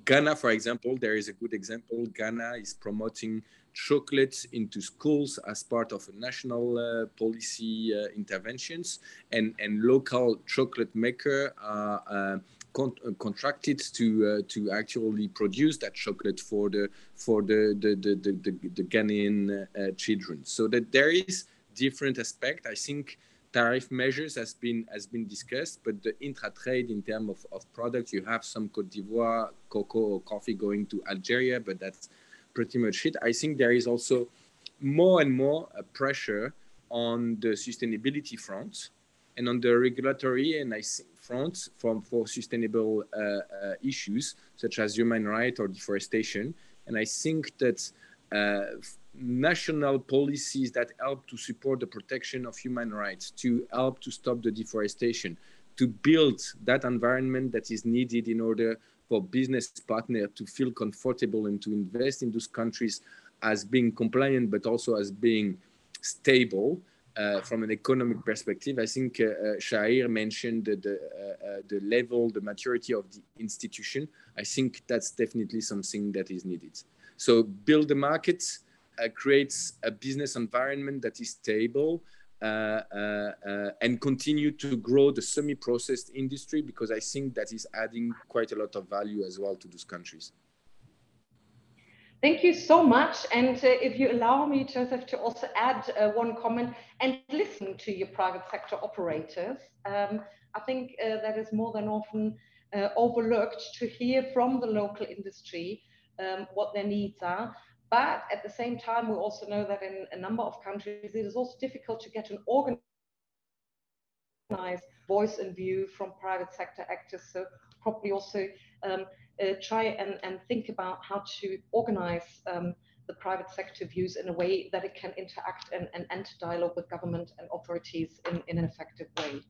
Ghana, for example, there is a good example. Ghana is promoting chocolate into schools as part of a national policy interventions, and and local chocolate maker are con uh, contracted to uh, to actually produce that chocolate for the for the the the, the, the, the Ghanaian uh, children. So that there is different aspect. I think tariff measures has been has been discussed, but the intra trade in terms of, of products, you have some Cote d'Ivoire cocoa or coffee going to Algeria, but that's pretty much it. I think there is also more and more pressure on the sustainability front and on the regulatory and I think front from, for sustainable uh, uh, issues such as human rights or deforestation. And I think that uh, national policies that help to support the protection of human rights, to help to stop the deforestation, to build that environment that is needed in order for business partner to feel comfortable and to invest in those countries as being compliant, but also as being stable uh, from an economic perspective, I think uh, uh, Chahir mentioned the, the, uh, uh, the, level, the maturity of the institution. I think that's definitely something that is needed. So build the market, uh, creates a business environment that is stable, and continue to grow the semi-processed industry because I think that is adding quite a lot of value as well to those countries. Thank you so much. And uh, if you allow me, Joseph, to also add uh, one comment and listen to your private sector operators, um, I think uh, that is more than often uh, overlooked to hear from the local industry um, what their needs are. But at the same time, we also know that in a number of countries, it is also difficult to get an organized voice and view from private sector actors. So probably also um, uh, try and, and think about how to organize um, the private sector views in a way that it can interact and, and enter dialogue with government and authorities in, in an effective way.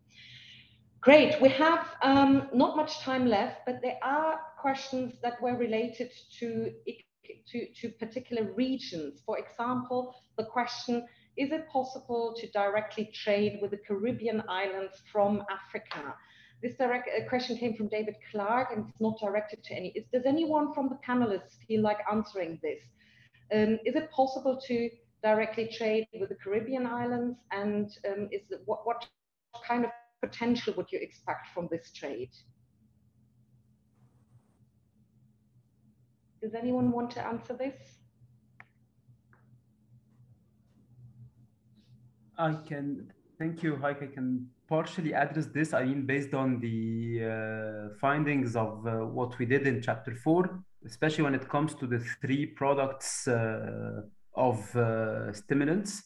Great, we have um, not much time left, but there are questions that were related to, to, to particular regions. For example, the question, is it possible to directly trade with the Caribbean islands from Africa? This direct uh, question came from David Clark and it's not directed to any. Is, does anyone from the panelists feel like answering this? Um, is it possible to directly trade with the Caribbean islands? And um, is what, what kind of potential would you expect from this trade? Does anyone want to answer this? I can, thank you, Heike. I can partially address this. I mean, based on the uh, findings of uh, what we did in chapter four, especially when it comes to the three products uh, of uh, stimulants.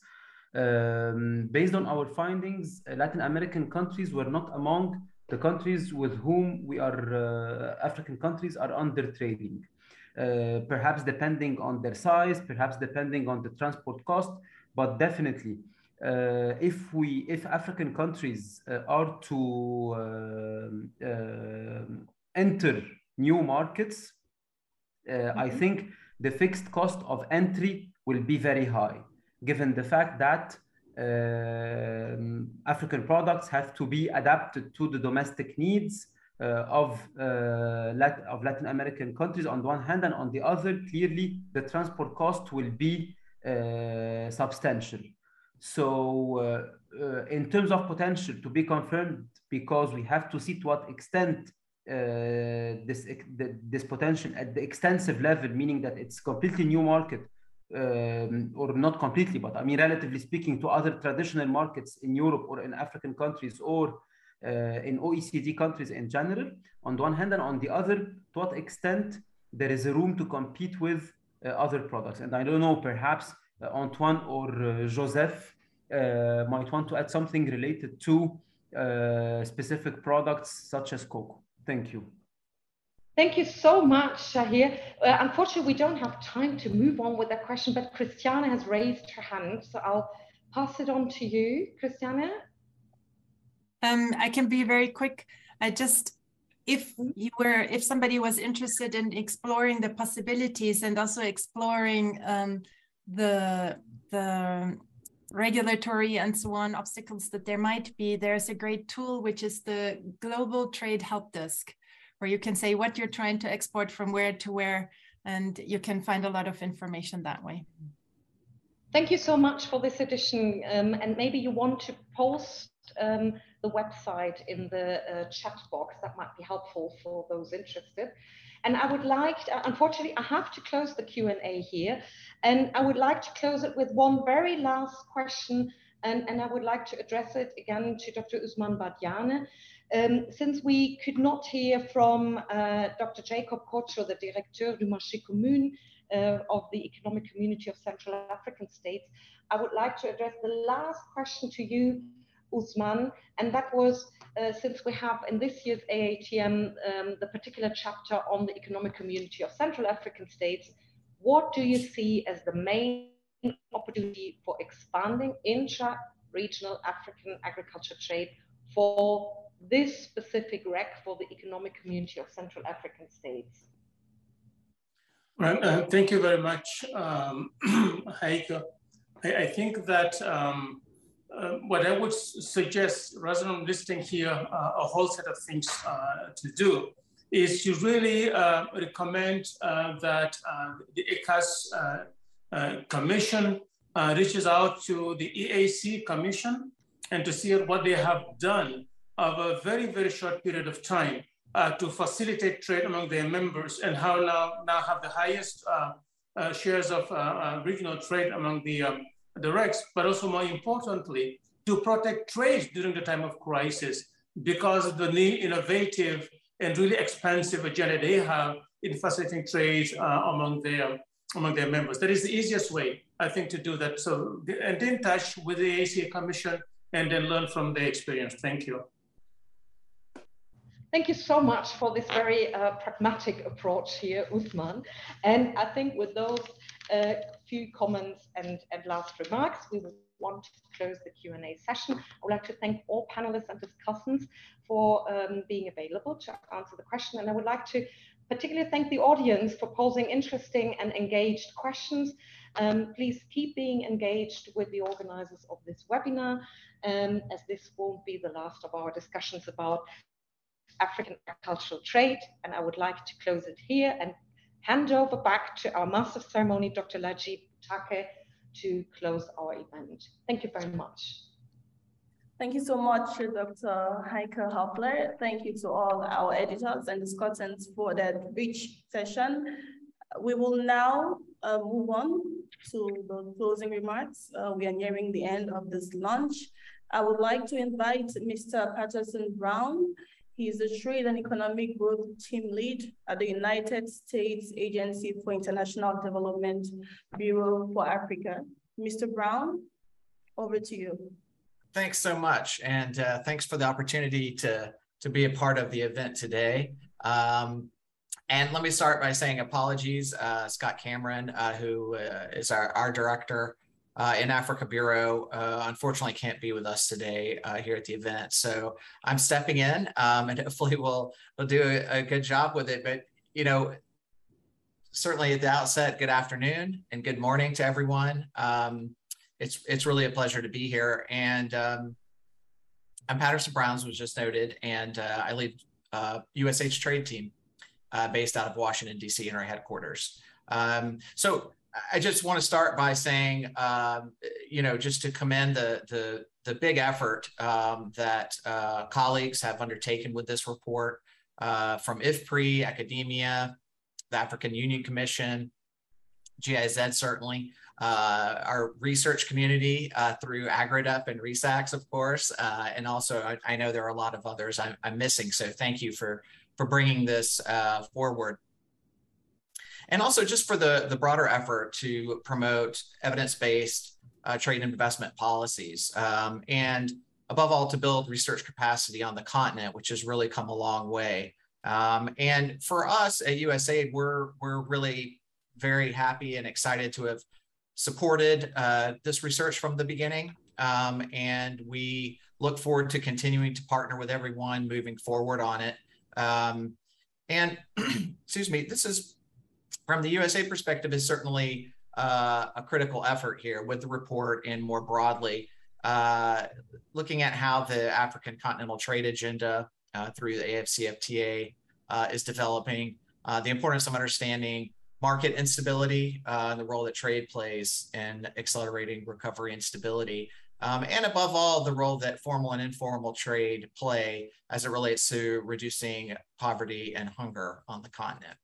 Um, based on our findings, uh, Latin American countries were not among the countries with whom we are, uh, African countries are under trading. perhaps depending on their size, perhaps depending on the transport cost, but definitely uh, if we if African countries uh, are to uh, enter new markets, mm-hmm. I think the fixed cost of entry will be very high, given the fact that um, African products have to be adapted to the domestic needs uh, of, uh, Lat of Latin American countries on the one hand, and on the other, clearly the transport cost will be uh, substantial. So uh, uh, in terms of potential to be confirmed, because we have to see to what extent uh, this, this potential at the extensive level, meaning that it's completely new market, um, or not completely, but I mean, relatively speaking to other traditional markets in Europe or in African countries or uh, in OECD countries in general, on the one hand, and on the other, to what extent there is a room to compete with uh, other products. And I don't know, perhaps Antoine or uh, Joseph uh, might want to add something related to specific products such as cocoa. Thank you. Thank you so much, Chahir. Uh, unfortunately, we don't have time to move on with that question, but Christiana has raised her hand, so I'll pass it on to you, Christiana. Um, I can be very quick. I just, if you were, if somebody was interested in exploring the possibilities and also exploring um, the the regulatory and so on obstacles that there might be, there's a great tool which is the Global Trade Help Desk, where you can say what you're trying to export from where to where, and you can find a lot of information that way. Thank you so much for this edition. Um, and maybe you want to post um, the website in the uh, chat box. That might be helpful for those interested. And I would like, to, unfortunately, I have to close the Q&A here. And I would like to close it with one very last question. And, and I would like to address it again to Dr. Ousmane Badiane. Um, since we could not hear from uh, Dr. Jacob Kocho, the Directeur du Marché Commun uh, of the Economic Community of Central African States, I would like to address the last question to you, Ousmane, and that was uh, since we have in this year's AATM um, the particular chapter on the economic community of Central African states, what do you see as the main opportunity for expanding intra-regional African agriculture trade for this specific REC for the economic community of Central African states? Right, uh, thank you very much, um, Heike. I, I, think that um, uh, what I would suggest, rather than listing here uh, a whole set of things uh, to do, is to really uh, recommend uh, that uh, the ECCAS Commission reaches out to the EAC Commission and to see what they have done over a very, very short period of time to facilitate trade among their members and how now, now have the highest uh, shares of uh, uh, regional trade among the, um, the RECs, but also more importantly, to protect trade during the time of crisis because of the new innovative and really expansive agenda they have in facilitating trade uh, among their among their members. That is the easiest way, I think, to do that. So, and in touch with the ACA Commission and then learn from their experience. Thank you. Thank you so much for this very uh, pragmatic approach here, Ousmane. And I think with those uh, few comments and, and last remarks, we will want to close the Q&A session. I would like to thank all panelists and discussants for um, being available to answer the question. And I would like to particularly thank the audience for posing interesting and engaged questions. Um, please keep being engaged with the organizers of this webinar, um, as this won't be the last of our discussions about African cultural trade. And I would like to close it here and hand over back to our Master of Ceremony, Dr. Laji Take, to close our event. Thank you very much. Thank you so much, Dr. Heike Hoffler. Thank you to all our editors and discussants for that rich session. We will now uh, move on to the closing remarks. Uh, we are nearing the end of this lunch. I would like to invite Mr. Patterson Brown. He is the Trade and Economic Growth Team Lead at the United States Agency for International Development Bureau for Africa. Mr. Brown, over to you. Thanks so much. And uh, thanks for the opportunity to, to be a part of the event today. Um, and let me start by saying apologies. Uh, Scott Cameron, uh, who uh, is our, our director uh, in Africa Bureau, uh, unfortunately can't be with us today uh, here at the event. So I'm stepping in um, and hopefully we'll, we'll do a, a, good job with it. But, you know, certainly at the outset, good afternoon and good morning to everyone. Um, it's, it's really a pleasure to be here. And um, I'm Patterson Browns was just noted, and uh, I lead USH trade team uh, based out of Washington, DC in our headquarters. Um, so I just want to start by saying, um, you know, just to commend the the, the big effort um, that uh, colleagues have undertaken with this report uh, from IFPRI, academia, the African Union Commission, GIZ certainly, uh, our research community uh, through AGRODEP and ReSAKSS, of course, uh, and also I, I, know there are a lot of others I'm, I'm, missing. So thank you for for bringing this uh, forward and also just for the, the broader effort to promote evidence-based uh, trade and investment policies. Um, and above all, to build research capacity on the continent, which has really come a long way. Um, and for us at USAID, we're, we're really very happy and excited to have supported uh, this research from the beginning. Um, and we look forward to continuing to partner with everyone moving forward on it. Um, and excuse me, this is from the USA perspective is certainly uh, a critical effort here with the report and more broadly, uh, looking at how the African Continental Trade Agenda uh, through the AFCFTA uh, is developing, uh, the importance of understanding market instability, uh, the role that trade plays in accelerating recovery and stability, um, and above all, the role that formal and informal trade play as it relates to reducing poverty and hunger on the continent.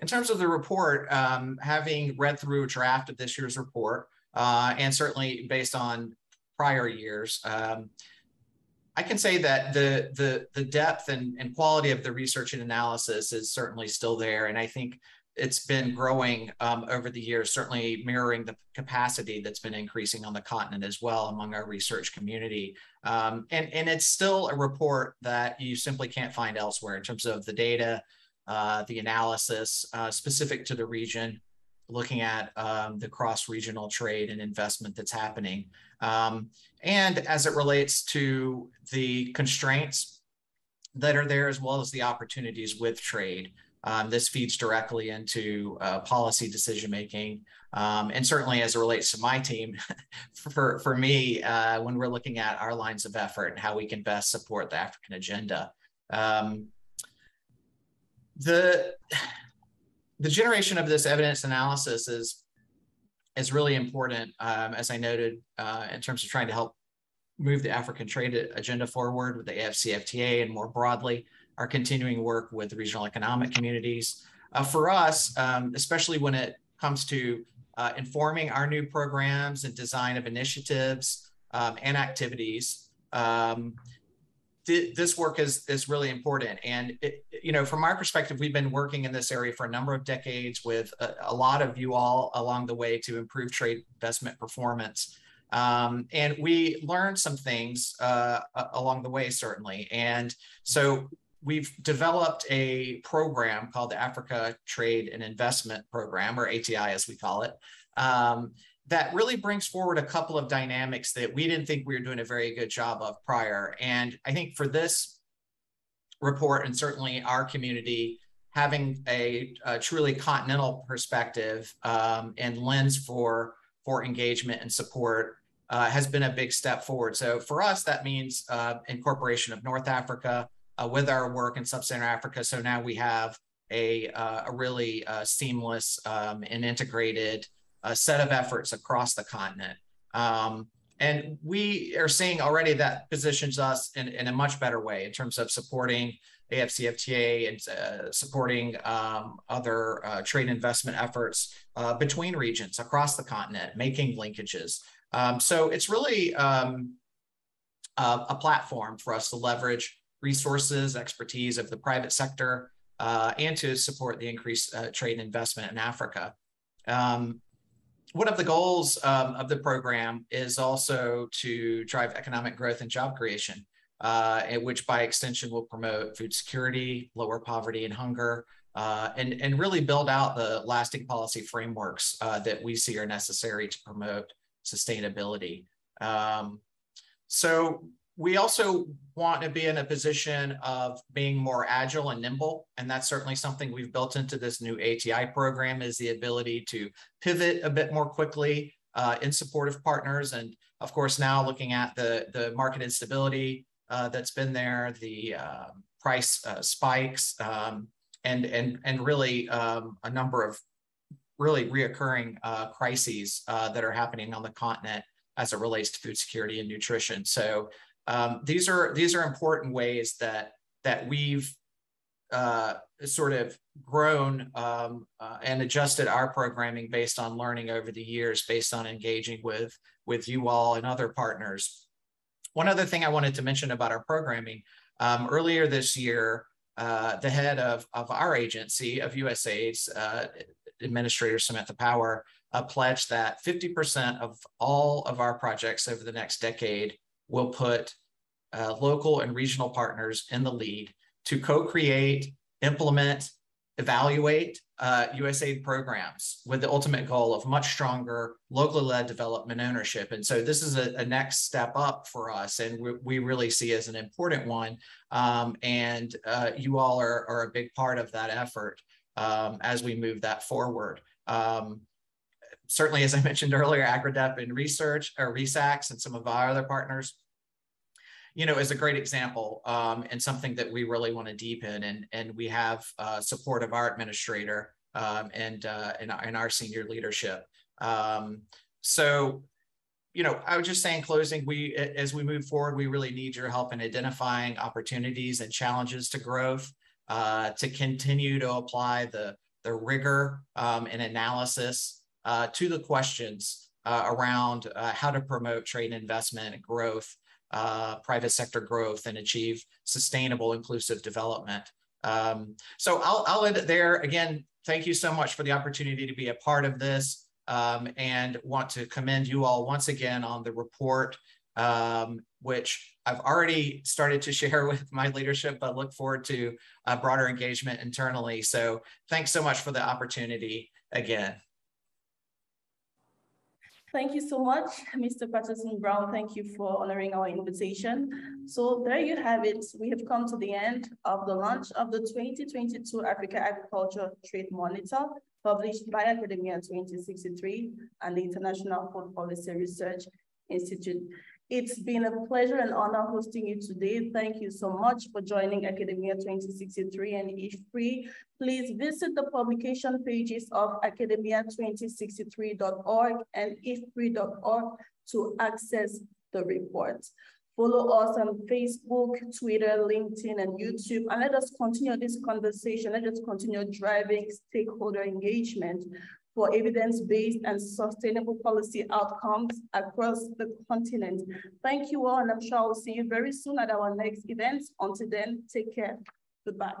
In terms of the report, um, having read through a draft of this year's report, uh, and certainly based on prior years, um, I can say that the the the depth and, and quality of the research and analysis is certainly still there, and I think it's been growing um, over the years, certainly mirroring the capacity that's been increasing on the continent as well among our research community. Um, and, and it's still a report that you simply can't find elsewhere in terms of the data, the analysis uh, specific to the region, looking at um, the cross-regional trade and investment that's happening. Um, and as it relates to the constraints that are there, as well as the opportunities with trade. Um, this feeds directly into uh, policy decision making. Um, and certainly as it relates to my team, for, for me, uh, when we're looking at our lines of effort and how we can best support the African agenda. Um, the the generation of this evidence analysis is is really important, um, as I noted, uh, in terms of trying to help move the African trade agenda forward with the AFCFTA and more broadly, our continuing work with regional economic communities. Uh, for us, um, especially when it comes to uh, informing our new programs and design of initiatives um, and activities, um, th this work is, is really important. And, it, you know, from our perspective, we've been working in this area for a number of decades with a, a lot of you all along the way to improve trade investment performance. Um, and we learned some things uh, along the way, certainly. And so we've developed a program called the Africa Trade and Investment Program, or ATI as we call it, um, that really brings forward a couple of dynamics that we didn't think we were doing a very good job of prior. And I think for this report, and certainly our community, having a, a truly continental perspective um, and lens for, for engagement and support uh, has been a big step forward. So for us, that means uh, incorporation of North Africa, uh, with our work in sub-Saharan Africa. So now we have a, uh, a really uh, seamless um, and integrated uh, set of efforts across the continent. Um, and we are seeing already that positions us in, in a much better way in terms of supporting AFCFTA and uh, supporting um, other uh, trade investment efforts between regions across the continent, making linkages. Um, so it's really um, a platform for us to leverage resources, expertise of the private sector, uh, and to support the increased uh, trade investment in Africa. Um, one of the goals um, of the program is also to drive economic growth and job creation, uh, which by extension will promote food security, lower poverty and hunger, uh, and, and really build out the lasting policy frameworks uh, that we see are necessary to promote sustainability. Um, so we also want to be in a position of being more agile and nimble and that's certainly something we've built into this new ati program is the ability to pivot a bit more quickly uh, in support of partners. And of course now looking at the, the market instability uh, that's been there the uh, price spikes um, and, and, and really um, a number of really reoccurring uh, crises uh, that are happening on the continent as it relates to food security and nutrition. So um, these are these are important ways that that we've uh, sort of grown um, uh, and adjusted our programming based on learning over the years, based on engaging with with you all and other partners. One other thing I wanted to mention about our programming um, earlier this year, uh, the head of, of our agency of USAID's uh, Administrator Samantha Power uh, pledged that 50% of all of our projects over the next decade will put uh, local and regional partners in the lead to co-create, implement, evaluate uh, USAID programs with the ultimate goal of much stronger locally led development ownership. And so this is a, a next step up for us and we, we, really see as an important one. Um, and uh, you all are, are, a big part of that effort um, as we move that forward. Um, certainly, as I mentioned earlier, AGRODEP and Research or ReSAKSS and some of our other partners you know, is a great example um, and something that we really want to deepen. And, and we have uh, support of our administrator um, and, uh, and, and, our senior leadership. Um, so, you know, I would just say in closing, we, as we move forward, we really need your help in identifying opportunities and challenges to growth, uh, to continue to apply the, the rigor um, and analysis uh, to the questions uh, around uh, how to promote trade and investment growth uh, private sector growth and achieve sustainable inclusive development. Um, so I'll, I'll end it there. Again, thank you so much for the opportunity to be a part of this um, and want to commend you all once again on the report, um, which I've already started to share with my leadership, but look forward to broader engagement internally. So thanks so much for the opportunity again. Thank you so much, Mr. Patterson Brown. Thank you for honoring our invitation. So there you have it. We have come to the end of the launch of the 2022 Africa Agriculture Trade Monitor, published by Academia 2063 and the International Food Policy Research Institute. It's been a pleasure and honor hosting you today. Thank you so much for joining Academia 2063 and IFPRI. Please visit the publication pages of academia2063.org and ifpri.org to access the report. Follow us on Facebook, Twitter, LinkedIn, and YouTube, and let us continue this conversation. Let us continue driving stakeholder engagement for evidence-based and sustainable policy outcomes across the continent. Thank you all, and I'm sure I'll see you very soon at our next event. Until then, take care. Goodbye.